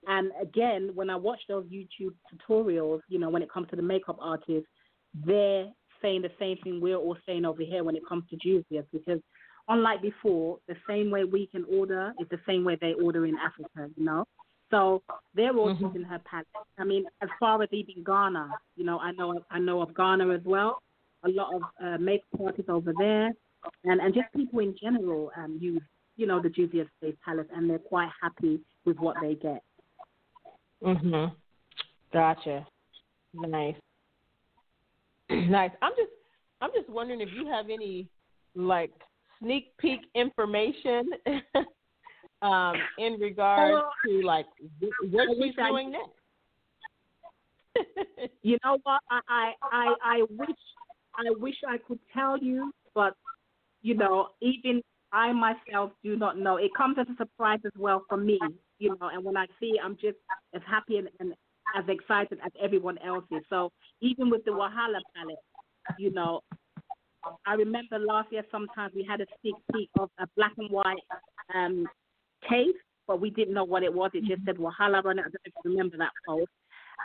Speaker 3: And again, when I watch those YouTube tutorials, you know, when it comes to the makeup artists, they're saying the same thing we're all saying over here when it comes to Juvia's because unlike before, the same way we can order is the same way they order in Africa, you know. So they're all mm-hmm. using her palette. I mean, as far as even Ghana, you know, I know I know of Ghana as well. A lot of uh, makeup artists over there, and and just people in general um, use you know the Juvia's Place palette, and they're quite happy with what they get.
Speaker 1: Mhm. Gotcha. Nice. nice. I'm just I'm just wondering if you have any like sneak peek information um, in regards to like what she's doing next.
Speaker 3: you know what? I, I I I wish I wish I could tell you, but you know, even I myself do not know. It comes as a surprise as well for me, you know, and when I see it, I'm just as happy and, and as excited as everyone else is. So even with the Wahala palette, you know, I remember last year sometimes we had a sneak peek of a black and white um, case, but we didn't know what it was. It just said Wahala on it. I don't know if you remember that post.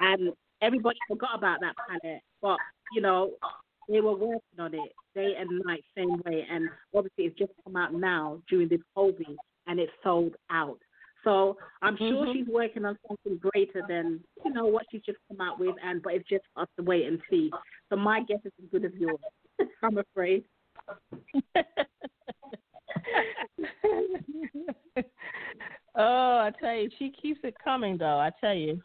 Speaker 3: And everybody forgot about that palette. But, you know, they were working on it day and night, same way. And obviously, it's just come out now during this COVID, and it's sold out. So I'm sure mm-hmm. she's working on something greater than you know what she's just come out with, and but it's just us to wait and see. So my guess is as good as yours. I'm afraid.
Speaker 1: oh, I tell you, she keeps it coming, though. I tell you.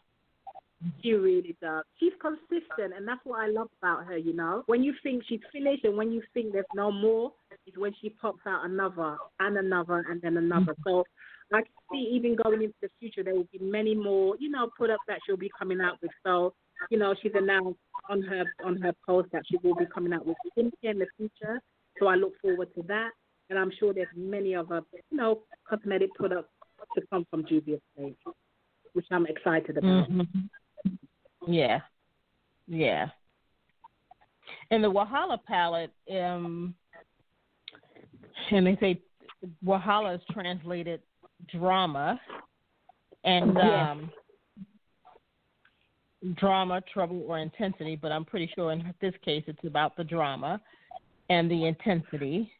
Speaker 3: She really does. She's consistent, and that's what I love about her. You know, when you think she's finished, and when you think there's no more, is when she pops out another and another and then another. So I can see even going into the future, there will be many more, you know, products that she'll be coming out with. So, you know, she's announced on her on her post that she will be coming out with skincare in the future. So I look forward to that, and I'm sure there's many other, you know, cosmetic products to come from Juvia's Place, which I'm excited about.
Speaker 1: Mm-hmm. Yeah, yeah. And the Wahala palette, um, and they say Wahala is translated drama, and um, drama, trouble, or intensity. But I'm pretty sure in this case it's about the drama and the intensity.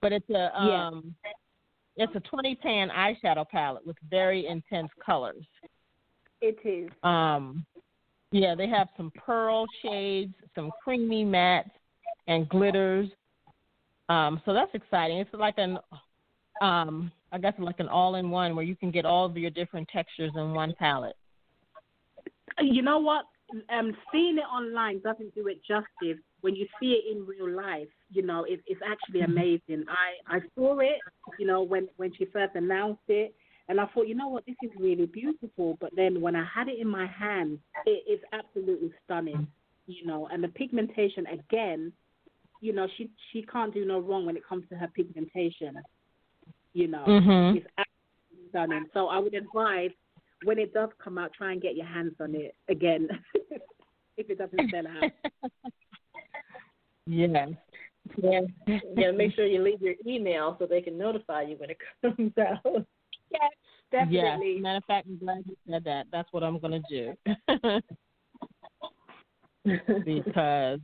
Speaker 1: But it's a um, yeah. it's a 20 pan eyeshadow palette with very intense colors.
Speaker 3: It is.
Speaker 1: Um, yeah, they have some pearl shades, some creamy mattes, and glitters. Um, so that's exciting. It's like an, um, I guess like an all-in-one where you can get all of your different textures in one palette.
Speaker 3: You know what? Um, seeing it online doesn't do it justice. When you see it in real life, you know, it, it's actually mm-hmm. amazing. I I saw it, you know, when when she first announced it, and I thought, you know what, this is really beautiful. But then when I had it in my hand, it is absolutely stunning, you know. And the pigmentation again, you know, she she can't do no wrong when it comes to her pigmentation. You know,
Speaker 1: mm-hmm.
Speaker 3: it's absolutely stunning. So I would advise when it does come out, try and get your hands on it again, if it doesn't sell out.
Speaker 1: yes.
Speaker 2: Yeah, yeah. Make sure you leave your email so they can notify you when it comes out.
Speaker 3: Yes, definitely.
Speaker 1: Yes. Matter of fact, I'm glad you said that. That's what I'm going to do. because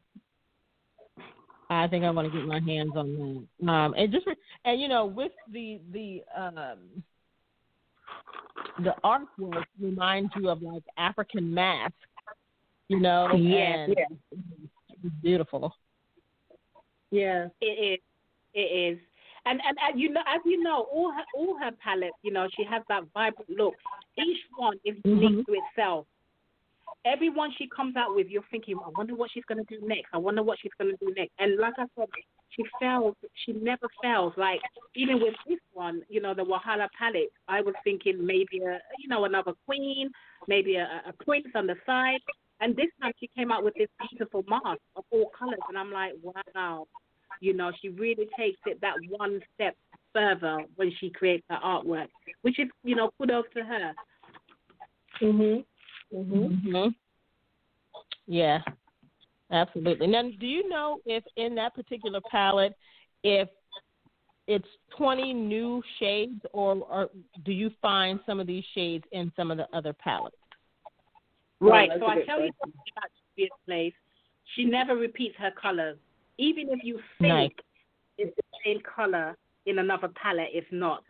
Speaker 1: I think I want to get my hands on that. Um, and just and you know, with the the um, the artwork reminds you of like African masks, you know.
Speaker 3: Yeah,
Speaker 1: and
Speaker 3: yeah.
Speaker 1: It's beautiful.
Speaker 3: Yeah, it is. It is. And, and and you know, as you know, all her all her palettes, you know, she has that vibrant look. Each one is unique mm-hmm. to itself. Every one she comes out with, you're thinking, I wonder what she's going to do next. I wonder what she's going to do next. And like I said, she fails. She never fails. Like even with this one, you know, the Wahala palette, I was thinking maybe a, you know, another queen, maybe a, a prince on the side. And this time she came out with this beautiful mask of all colors, and I'm like, wow, you know, she really takes it that one step further when she creates her artwork, which is, you know, kudos to her.
Speaker 1: Mhm. Mhm. Mhm. Yeah. Absolutely. Now, do you know if in that particular palette, if it's 20 new shades, or, or do you find some of these shades in some of the other palettes?
Speaker 3: Right. so I tell you something about Juvia's Place. She never repeats her colors even if you think nice. it's the same color in another palette, it's not.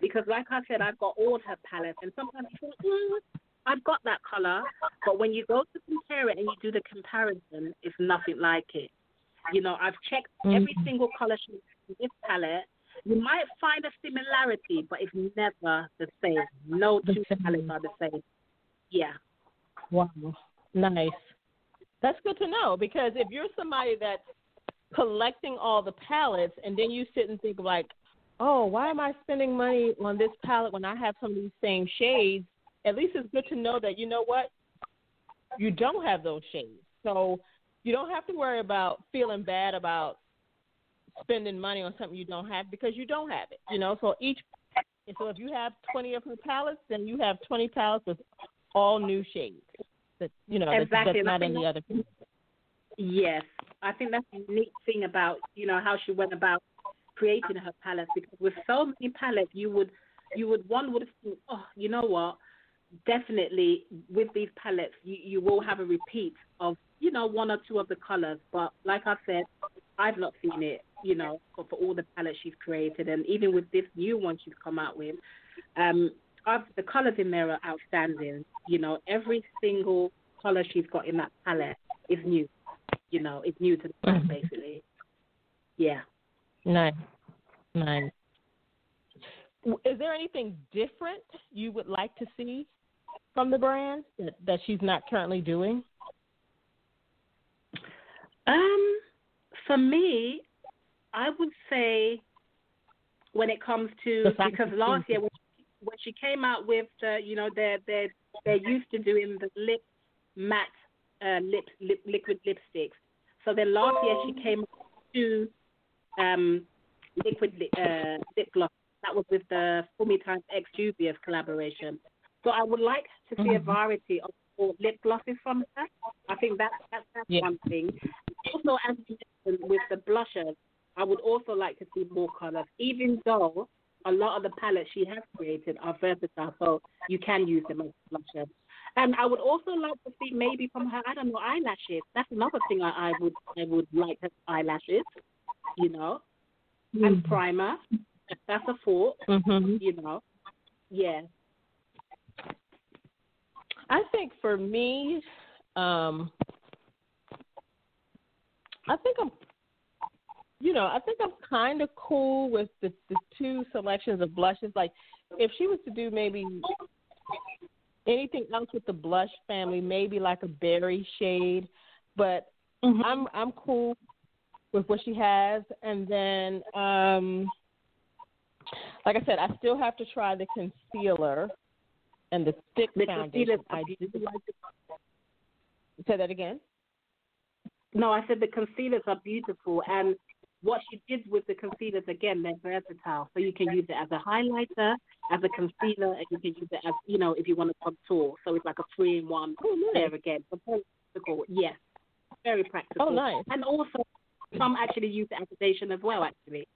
Speaker 3: Because, like I said, I've got all her palettes, and sometimes you think, mm, I've got that color, but when you go to compare it and you do the comparison, it's nothing like it. You know, I've checked mm-hmm. every single color she in this palette. You might find a similarity, but it's never the same. No two palettes are the same. Yeah.
Speaker 1: Wow. Nice. That's good to know because if you're somebody that's collecting all the palettes, and then you sit and think like, oh, why am I spending money on this palette when I have some of these same shades? At least it's good to know that you know what, you don't have those shades. So you don't have to worry about feeling bad about spending money on something you don't have because you don't have it. You know, so each so if you have 20 of her palettes, then you have 20 palettes with all new shades. That you know
Speaker 3: exactly.
Speaker 1: that's, that's not in the other.
Speaker 3: Yes, I think that's the neat thing about you know how she went about creating her palettes because with so many palettes you would you would one would think oh you know what definitely with these palettes you, you will have a repeat of you know one or two of the colors. But like I said I've not seen it you know for, for all the palettes she's created. And even with this new one she's come out with um I've, the colors in there are outstanding. You know every single color she's got in that palette is new you know it's new to the brand mm-hmm. basically. Yeah.
Speaker 1: Nice. Nice is there anything different you would like to see from the brand that, that she's not currently doing?
Speaker 3: Um, for me, I would say when it comes to because last year when she, when she came out with the you know they're they're they're used to doing the lip matte uh, lip, lip liquid lipsticks. So then last year she came to um, liquid uh, lip gloss. That was with the Fumi Times X Juvia's collaboration. So I would like to see mm-hmm. a variety of lip glosses from her. I think that, that's, that's yeah. one thing. Also, as you mentioned, with the blushes, I would also like to see more colors, even though a lot of the palettes she has created are versatile, so you can use them as blushes. And I would also like to see maybe from her, I don't know, eyelashes. That's another thing I, I would I would like her eyelashes, you know, mm-hmm. and primer. That's a thought,
Speaker 1: mm-hmm.
Speaker 3: you know. Yeah.
Speaker 1: I think for me, um, I think I'm, you know, I think I'm kind of cool with the the two selections of blushes. Like, if she was to do maybe anything else with the blush family, maybe like a berry shade, but mm-hmm. I'm I'm cool with what she has. And then, um, like I said, I still have to try the concealer and the stick
Speaker 3: the
Speaker 1: foundation. I do like Say that again.
Speaker 3: No, I said the concealers are beautiful, and what she did with the concealers again, they're versatile. So you can use it as a highlighter, as a concealer, and you can use it as you know if you want to contour. So it's like a three-in-one oh, nice. there again. So very practical. Yes, very practical.
Speaker 1: Oh, nice.
Speaker 3: And also, some actually use the foundation as well. Actually.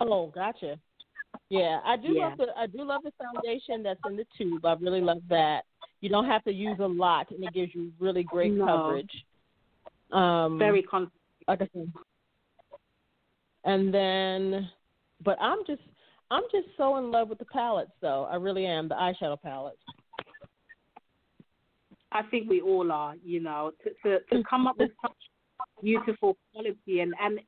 Speaker 1: Oh, gotcha. Yeah, I do yeah. love the I do love the foundation that's in the tube. I really love that. You don't have to use a lot, and it gives you really great
Speaker 3: no.
Speaker 1: coverage. Um,
Speaker 3: Very con-
Speaker 1: like I said. And then, but I'm just I'm just so in love with the palettes, though. I really am the eyeshadow palettes.
Speaker 3: I think we all are, you know, to to, to come up with such beautiful quality and and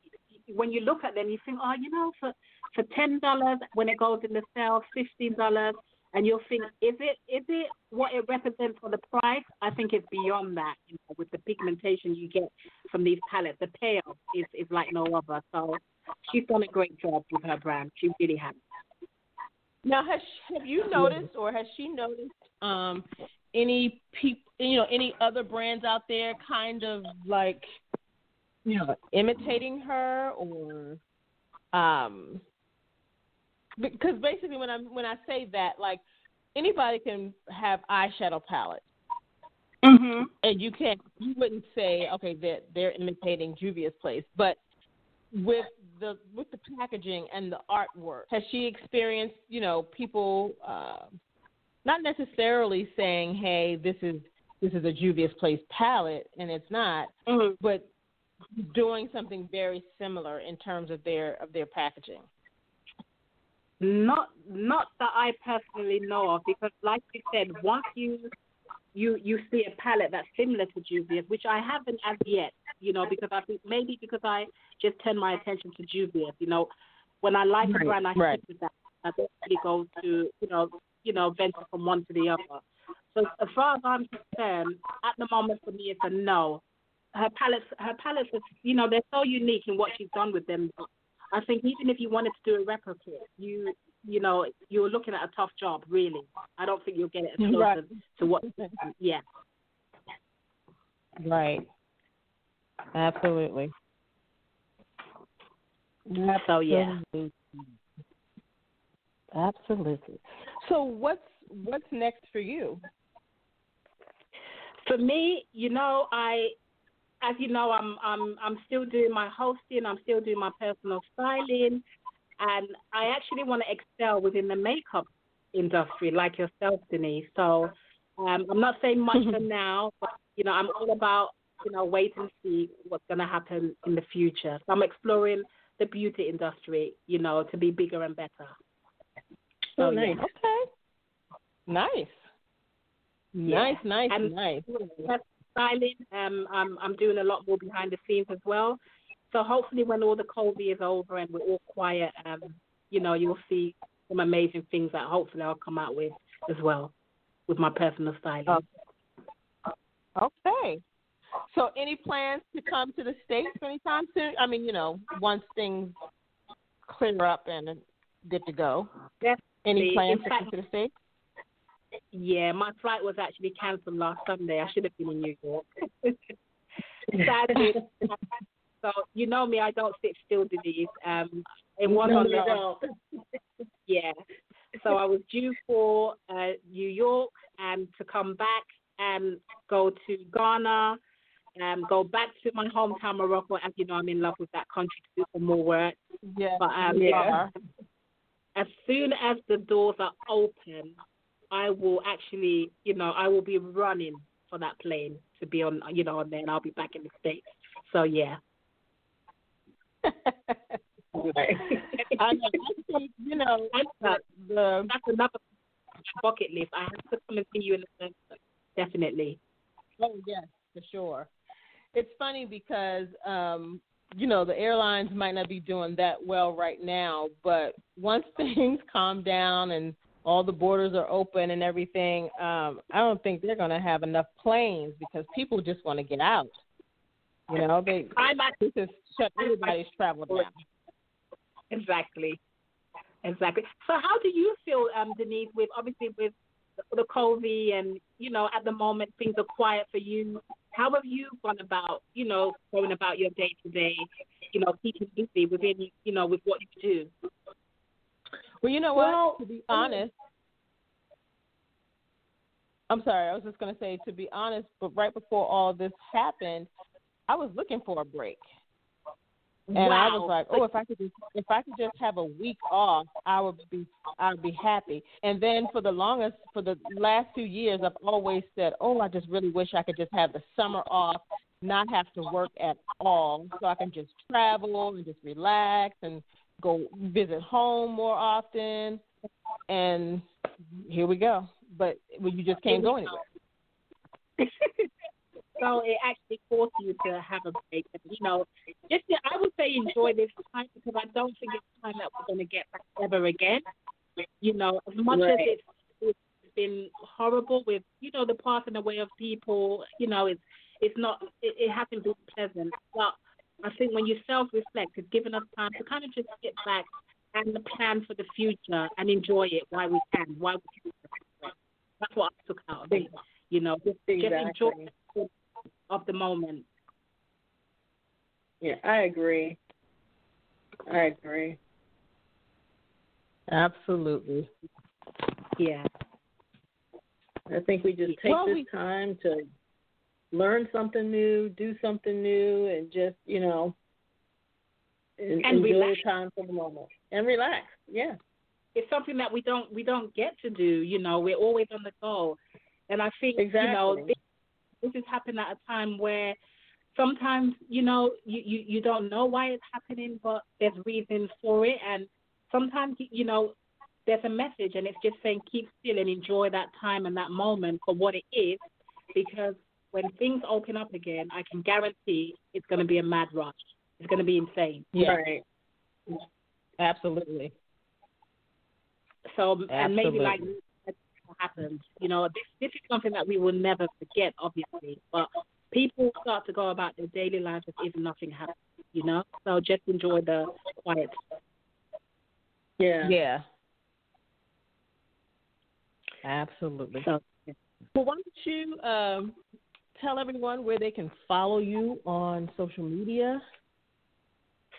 Speaker 3: when you look at them, you think, oh, you know, for for ten dollars when it goes in the sale, fifteen dollars, and you'll think, is it is it what it represents for the price? I think it's beyond that. You know, with the pigmentation you get from these palettes, the payoff is is like no other. So she's done a great job with her brand. She really has.
Speaker 1: Now, has have you noticed, or has she noticed um, any people, you know, any other brands out there, kind of like, you know, imitating her, or um, because basically when I when I say that, like anybody can have eyeshadow palettes.
Speaker 3: Mm-hmm.
Speaker 1: And you can't, you wouldn't say, okay, that they're, they're imitating Juvia's place, but with the with the packaging and the artwork, has she experienced, you know, people uh, not necessarily saying, hey, this is this is a Juvia's place palette, and it's not,
Speaker 3: mm-hmm.
Speaker 1: but doing something very similar in terms of their of their packaging.
Speaker 3: Not not that I personally know of, because like you said, once you you you see a palette that's similar to Juvia's, which I haven't as yet, you know, because I think maybe because I just turn my attention to Juvia's, you know, when I like a brand, I
Speaker 1: right.
Speaker 3: stick with that. I don't really go to you know you know venture from one to the other. So as far as I'm concerned, at the moment for me it's a no. Her palettes, her palettes, are, you know, they're so unique in what she's done with them. I think even if you wanted to do a replica, you you know you're looking at a tough job. Really, I don't think you'll get it as close
Speaker 1: right.
Speaker 3: to what. Yeah.
Speaker 1: Right. Absolutely.
Speaker 3: So yeah.
Speaker 1: Absolutely. So what's what's next for you?
Speaker 3: For me, you know, I as you know, I'm I'm I'm still doing my hosting, I'm still doing my personal styling and I actually want to excel within the makeup industry like yourself, Denise. So um, I'm not saying much for now, but you know, I'm all about you know wait and see what's going to happen in the future. So I'm exploring the beauty industry, you know, to be bigger and better.
Speaker 1: So, oh, nice. Yeah. Okay. Nice. Yeah. Nice, nice,
Speaker 3: and
Speaker 1: nice.
Speaker 3: Styling. Um, I'm I'm doing a lot more behind the scenes as well. So hopefully, when all the COVID is over and we're all quiet, um, you know, you'll see some amazing things that hopefully I'll come out with as well with my personal styling.
Speaker 1: Okay. So, any plans to come to the states anytime soon? I mean, you know, once things clear up and good to go.
Speaker 3: Definitely.
Speaker 1: Any plans to come to the states?
Speaker 3: Yeah, my flight was actually cancelled last Sunday. I should have been in New York. Sadly, so you know me, I don't sit still, Denise. Um, it was
Speaker 2: no,
Speaker 3: on
Speaker 2: the
Speaker 3: yeah. So I was due for uh, New York and to come back and go to Ghana, um, go back to my hometown Morocco. As you know, I'm in love with that country to do some more work.
Speaker 1: Yeah.
Speaker 3: But um,
Speaker 1: yeah.
Speaker 3: as soon as the doors are open, I will actually, you know, I will be running for that plane to be on, you know, on there, and I'll be back in the states. So yeah.
Speaker 1: I, I think, you know, the, the,
Speaker 3: that's another bucket list. I have to come and see you in the center. Definitely.
Speaker 1: Oh yes, for sure. It's funny because um, you know the airlines might not be doing that well right now, but once things calm down and all the borders are open and everything, um, I don't think they're going to have enough planes because people just want to get out. You know, they
Speaker 3: I'm
Speaker 1: this is shut everybody's travel down.
Speaker 3: Exactly. Exactly. So, how do you feel, um, Denise, with obviously with the COVID and you know at the moment things are quiet for you? How have you gone about, you know, going about your day to day, you know, keeping busy within, you know, with what you do?
Speaker 1: Well, you know what? Well, to be honest, I'm sorry. I was just going to say, to be honest, but right before all this happened, I was looking for a break. And
Speaker 3: wow.
Speaker 1: I was like, oh, if I could just if I could just have a week off, I would be I would be happy. And then for the longest for the last two years, I've always said, oh, I just really wish I could just have the summer off, not have to work at all, so I can just travel and just relax and go visit home more often. And here we go. But well, you just can't go anywhere.
Speaker 3: so it actually forced you to have a break. And, you know, just I would say enjoy this time because I don't think it's time that we're going to get back ever again. You know, as much
Speaker 2: right.
Speaker 3: as it's, it's been horrible with you know the passing away of people, you know, it's it's not it, it hasn't been pleasant. But I think when you self-reflect, it's given us time to kind of just get back and the plan for the future and enjoy it while we can. While we can. That's what I took out of it. You know, just,
Speaker 2: exactly.
Speaker 3: just enjoy of the moment.
Speaker 2: Yeah, I agree. I agree.
Speaker 1: Absolutely.
Speaker 3: Yeah.
Speaker 2: I think we just take
Speaker 1: well,
Speaker 2: this
Speaker 1: we,
Speaker 2: time to learn something new, do something new, and just you know, and,
Speaker 3: and
Speaker 2: enjoy
Speaker 3: relax.
Speaker 2: time for the moment and relax. Yeah,
Speaker 3: it's something that we don't we don't get to do. You know, we're always on the go, and I think
Speaker 2: exactly.
Speaker 3: you know this, this is happening at a time where sometimes you know you, you you don't know why it's happening, but there's reasons for it, and sometimes you know there's a message, and it's just saying keep still and enjoy that time and that moment for what it is, because when things open up again, I can guarantee it's going to be a mad rush. It's going to be insane.
Speaker 1: Yeah.
Speaker 2: Right.
Speaker 1: Absolutely.
Speaker 3: So
Speaker 1: Absolutely.
Speaker 3: and maybe like happens. You know, this this is something that we will never forget, obviously. But people start to go about their daily lives as if nothing happened. You know, so just enjoy the quiet.
Speaker 2: Yeah.
Speaker 1: Yeah. Absolutely.
Speaker 3: So,
Speaker 1: well, why don't you um, tell everyone where they can follow you on social media?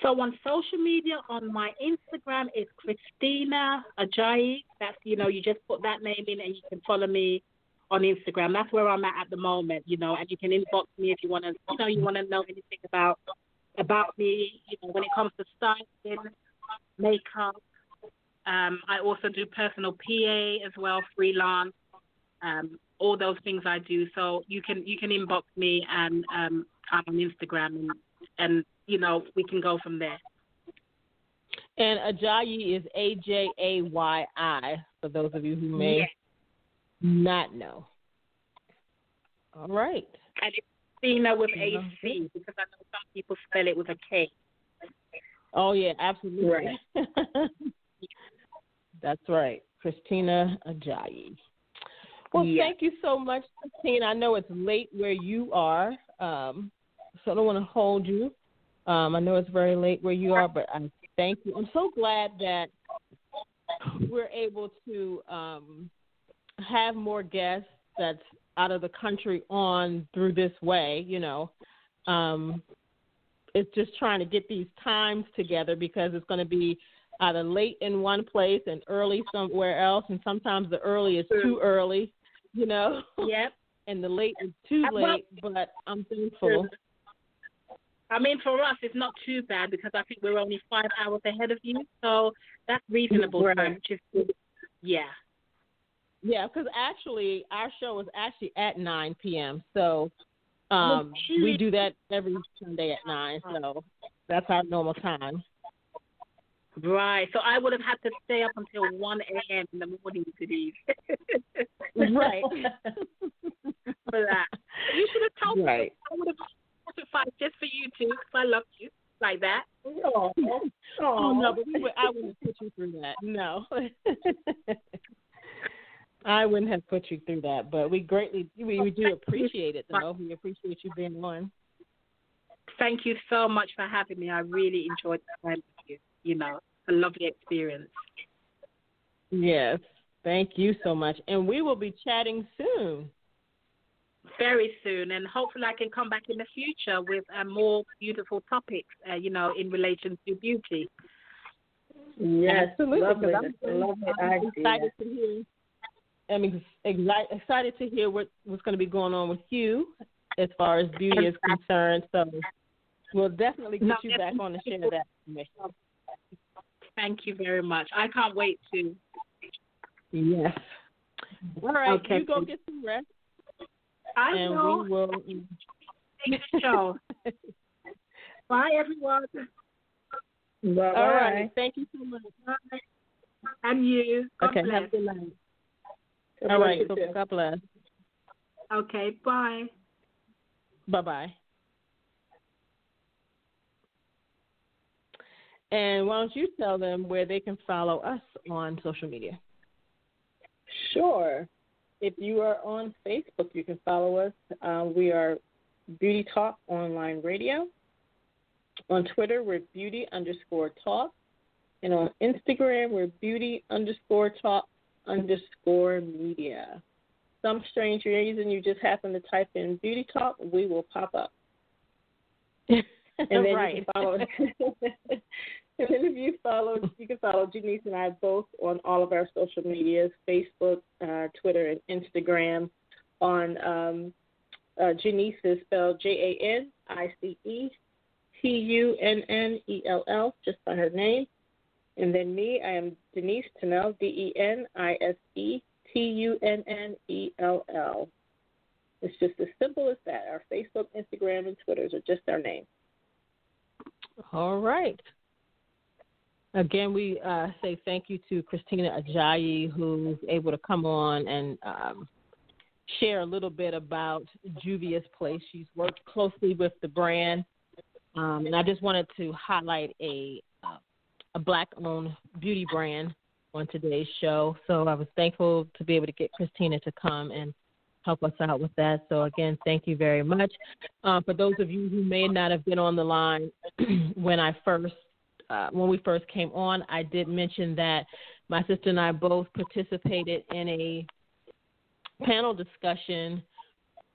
Speaker 3: So on social media, on my Instagram, is Christina Ajayi. That's you know, you just put that name in, and you can follow me on Instagram. That's where I'm at at the moment, you know. And you can inbox me if you want to, you know, you want to know anything about about me. You know, when it comes to styling, makeup. Um, I also do personal PA as well, freelance. Um, all those things I do. So you can you can inbox me and um, I'm on Instagram and and you know, we can go from there.
Speaker 1: And Ajayi is A J A Y I, for those of you who may yes. not know. All right.
Speaker 3: And it's Cena with a C because I know some people spell it with a K.
Speaker 1: Oh yeah, absolutely. Right. That's right. Christina Ajayi. Well, thank you so much, Christina. I know it's late where you are, um, so I don't want to hold you. Um, I know it's very late where you are, but I thank you. I'm so glad that we're able to um, have more guests that's out of the country on through this way. You know, um, it's just trying to get these times together because it's going to be either late in one place and early somewhere else, and sometimes the early is too early. You know.
Speaker 3: Yep.
Speaker 1: and the late is too late, but I'm thankful
Speaker 3: I mean, for us, it's not too bad because I think we're only five hours ahead of you, so that's reasonable. Right. Time, yeah.
Speaker 1: Yeah, because actually, our show is actually at 9 p.m. So um, we do that every Sunday at 9. So that's our normal time.
Speaker 3: Right. So I would have had to stay up until 1 a.m. in the morning to these.
Speaker 1: right.
Speaker 3: For that. You should have told
Speaker 1: right. me.
Speaker 3: I would have fight just for you two because I love you like that.
Speaker 1: Oh, oh no, but we would, I wouldn't put you through that. No. I wouldn't have put you through that, but we greatly we, we do appreciate it though. We appreciate you being on.
Speaker 3: Thank you so much for having me. I really enjoyed the time you. You know, a lovely experience.
Speaker 1: Yes. Thank you so much. And we will be chatting soon
Speaker 3: very soon, and hopefully I can come back in the future with uh, more beautiful topics, uh, you know, in relation to beauty.
Speaker 2: Yes,
Speaker 1: absolutely.
Speaker 2: Lovely.
Speaker 1: I'm,
Speaker 2: lovely
Speaker 1: I'm excited to hear. I'm ex- excited to hear what, what's going to be going on with you as far as beauty is concerned. So we'll definitely get no, you back on to share that information.
Speaker 3: Thank you very much. I can't wait to.
Speaker 1: Yes. All right, okay. you go get some rest.
Speaker 3: I
Speaker 1: and
Speaker 3: know.
Speaker 1: we will.
Speaker 3: Enjoy the show. Bye, everyone.
Speaker 1: Bye. All right. Thank you so much.
Speaker 3: Bye. And you. God
Speaker 1: okay.
Speaker 3: Bless.
Speaker 1: Have a good night. God All right. So God bless.
Speaker 3: Okay. Bye.
Speaker 1: Bye bye. And why don't you tell them where they can follow us on social media?
Speaker 2: Sure. If you are on Facebook, you can follow us. Uh, we are Beauty Talk Online Radio. On Twitter, we're Beauty underscore Talk. And on Instagram, we're Beauty underscore Talk underscore Media. Some strange reason you just happen to type in Beauty Talk, we will pop up. and then
Speaker 1: right.
Speaker 2: you can follow And then if you follow, you can follow Janice and I both on all of our social medias Facebook, uh, Twitter, and Instagram. On um, uh, Janice is spelled J A N I C E T U N N E L L, just by her name. And then me, I am Denise Tunnell, D E N I S E T U N N E L L. It's just as simple as that. Our Facebook, Instagram, and Twitters are just our name.
Speaker 1: All right. Again, we uh, say thank you to Christina Ajayi, who's able to come on and um, share a little bit about Juvia's Place. She's worked closely with the brand, um, and I just wanted to highlight a uh, a black-owned beauty brand on today's show. So I was thankful to be able to get Christina to come and help us out with that. So again, thank you very much. Uh, for those of you who may not have been on the line when I first uh, when we first came on, I did mention that my sister and I both participated in a panel discussion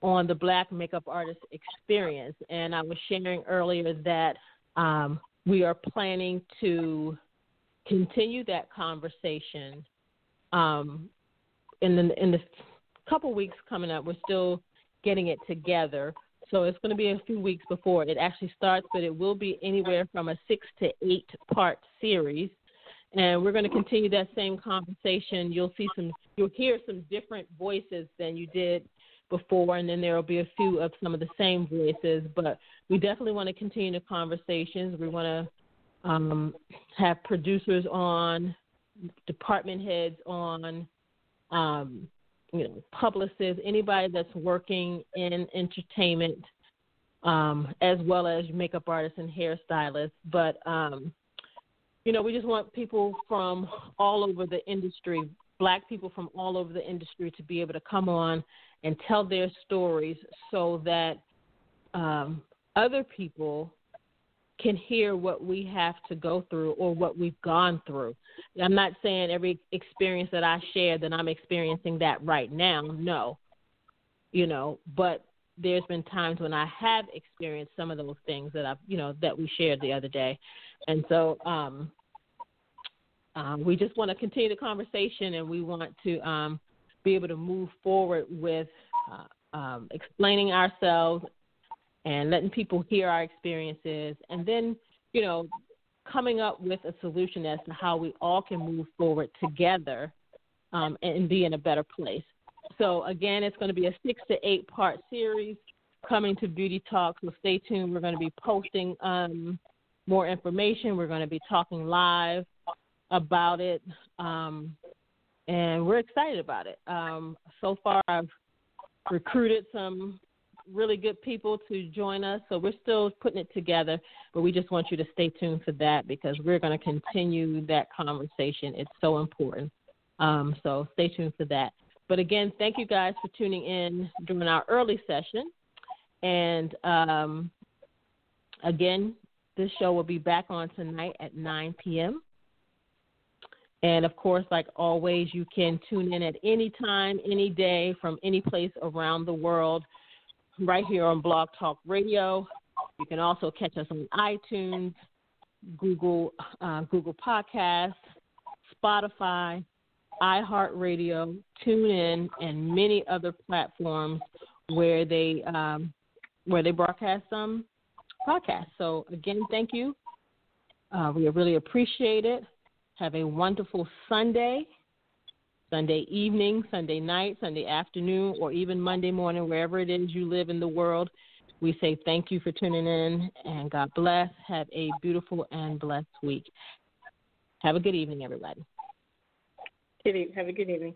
Speaker 1: on the Black Makeup Artist Experience. And I was sharing earlier that um, we are planning to continue that conversation um, in the in the couple weeks coming up. We're still getting it together, so it's going to be a few weeks before it actually starts. But it will be anywhere from a six to eight part series, and we're going to continue that same conversation. You'll see some, you'll hear some different voices than you did before, and then there will be a few of some of the same voices. But we definitely want to continue the conversations. We want to um, have producers on, department heads on, um, you know, publicists, anybody that's working in entertainment, um, as well as makeup artists and hairstylists. But um, you know, we just want people from all over the industry, black people from all over the industry, to be able to come on and tell their stories so that um, other people can hear what we have to go through or what we've gone through. I'm not saying every experience that I share that I'm experiencing that right now. No. You know, but there's been times when I have experienced some of those things that I've, you know, that we shared the other day. And so um, um, we just want to continue the conversation and we want to um, be able to move forward with uh, um, explaining ourselves and letting people hear our experiences, and then, you know, coming up with a solution as to how we all can move forward together um, and be in a better place. So, again, it's going to be a six to eight part series coming to Beauty Talk. So, stay tuned. We're going to be posting um, more information. We're going to be talking live about it. Um, and we're excited about it. Um, so far, I've recruited some really good people to join us. So we're still putting it together, but we just want you to stay tuned for that because we're going to continue that conversation. It's so important. Um, so stay tuned for that. But again, thank you guys for tuning in during our early session. And um, again, this show will be back on tonight at 9 p.m. And of course, like always, you can tune in at any time, any day, from any place around the world right here on Blog Talk Radio. You can also catch us on iTunes, Google, uh, Google Podcasts, Spotify, iHeartRadio, TuneIn, and many other platforms where they um, where they broadcast some podcasts. So again, thank you. Uh, we really appreciate it. Have a wonderful Sunday. Sunday evening, Sunday night, Sunday afternoon, or even Monday morning, wherever it is you live in the world. We say thank you for tuning in and God bless. Have a beautiful and blessed week. Have a good evening, everybody.
Speaker 2: Have a good evening.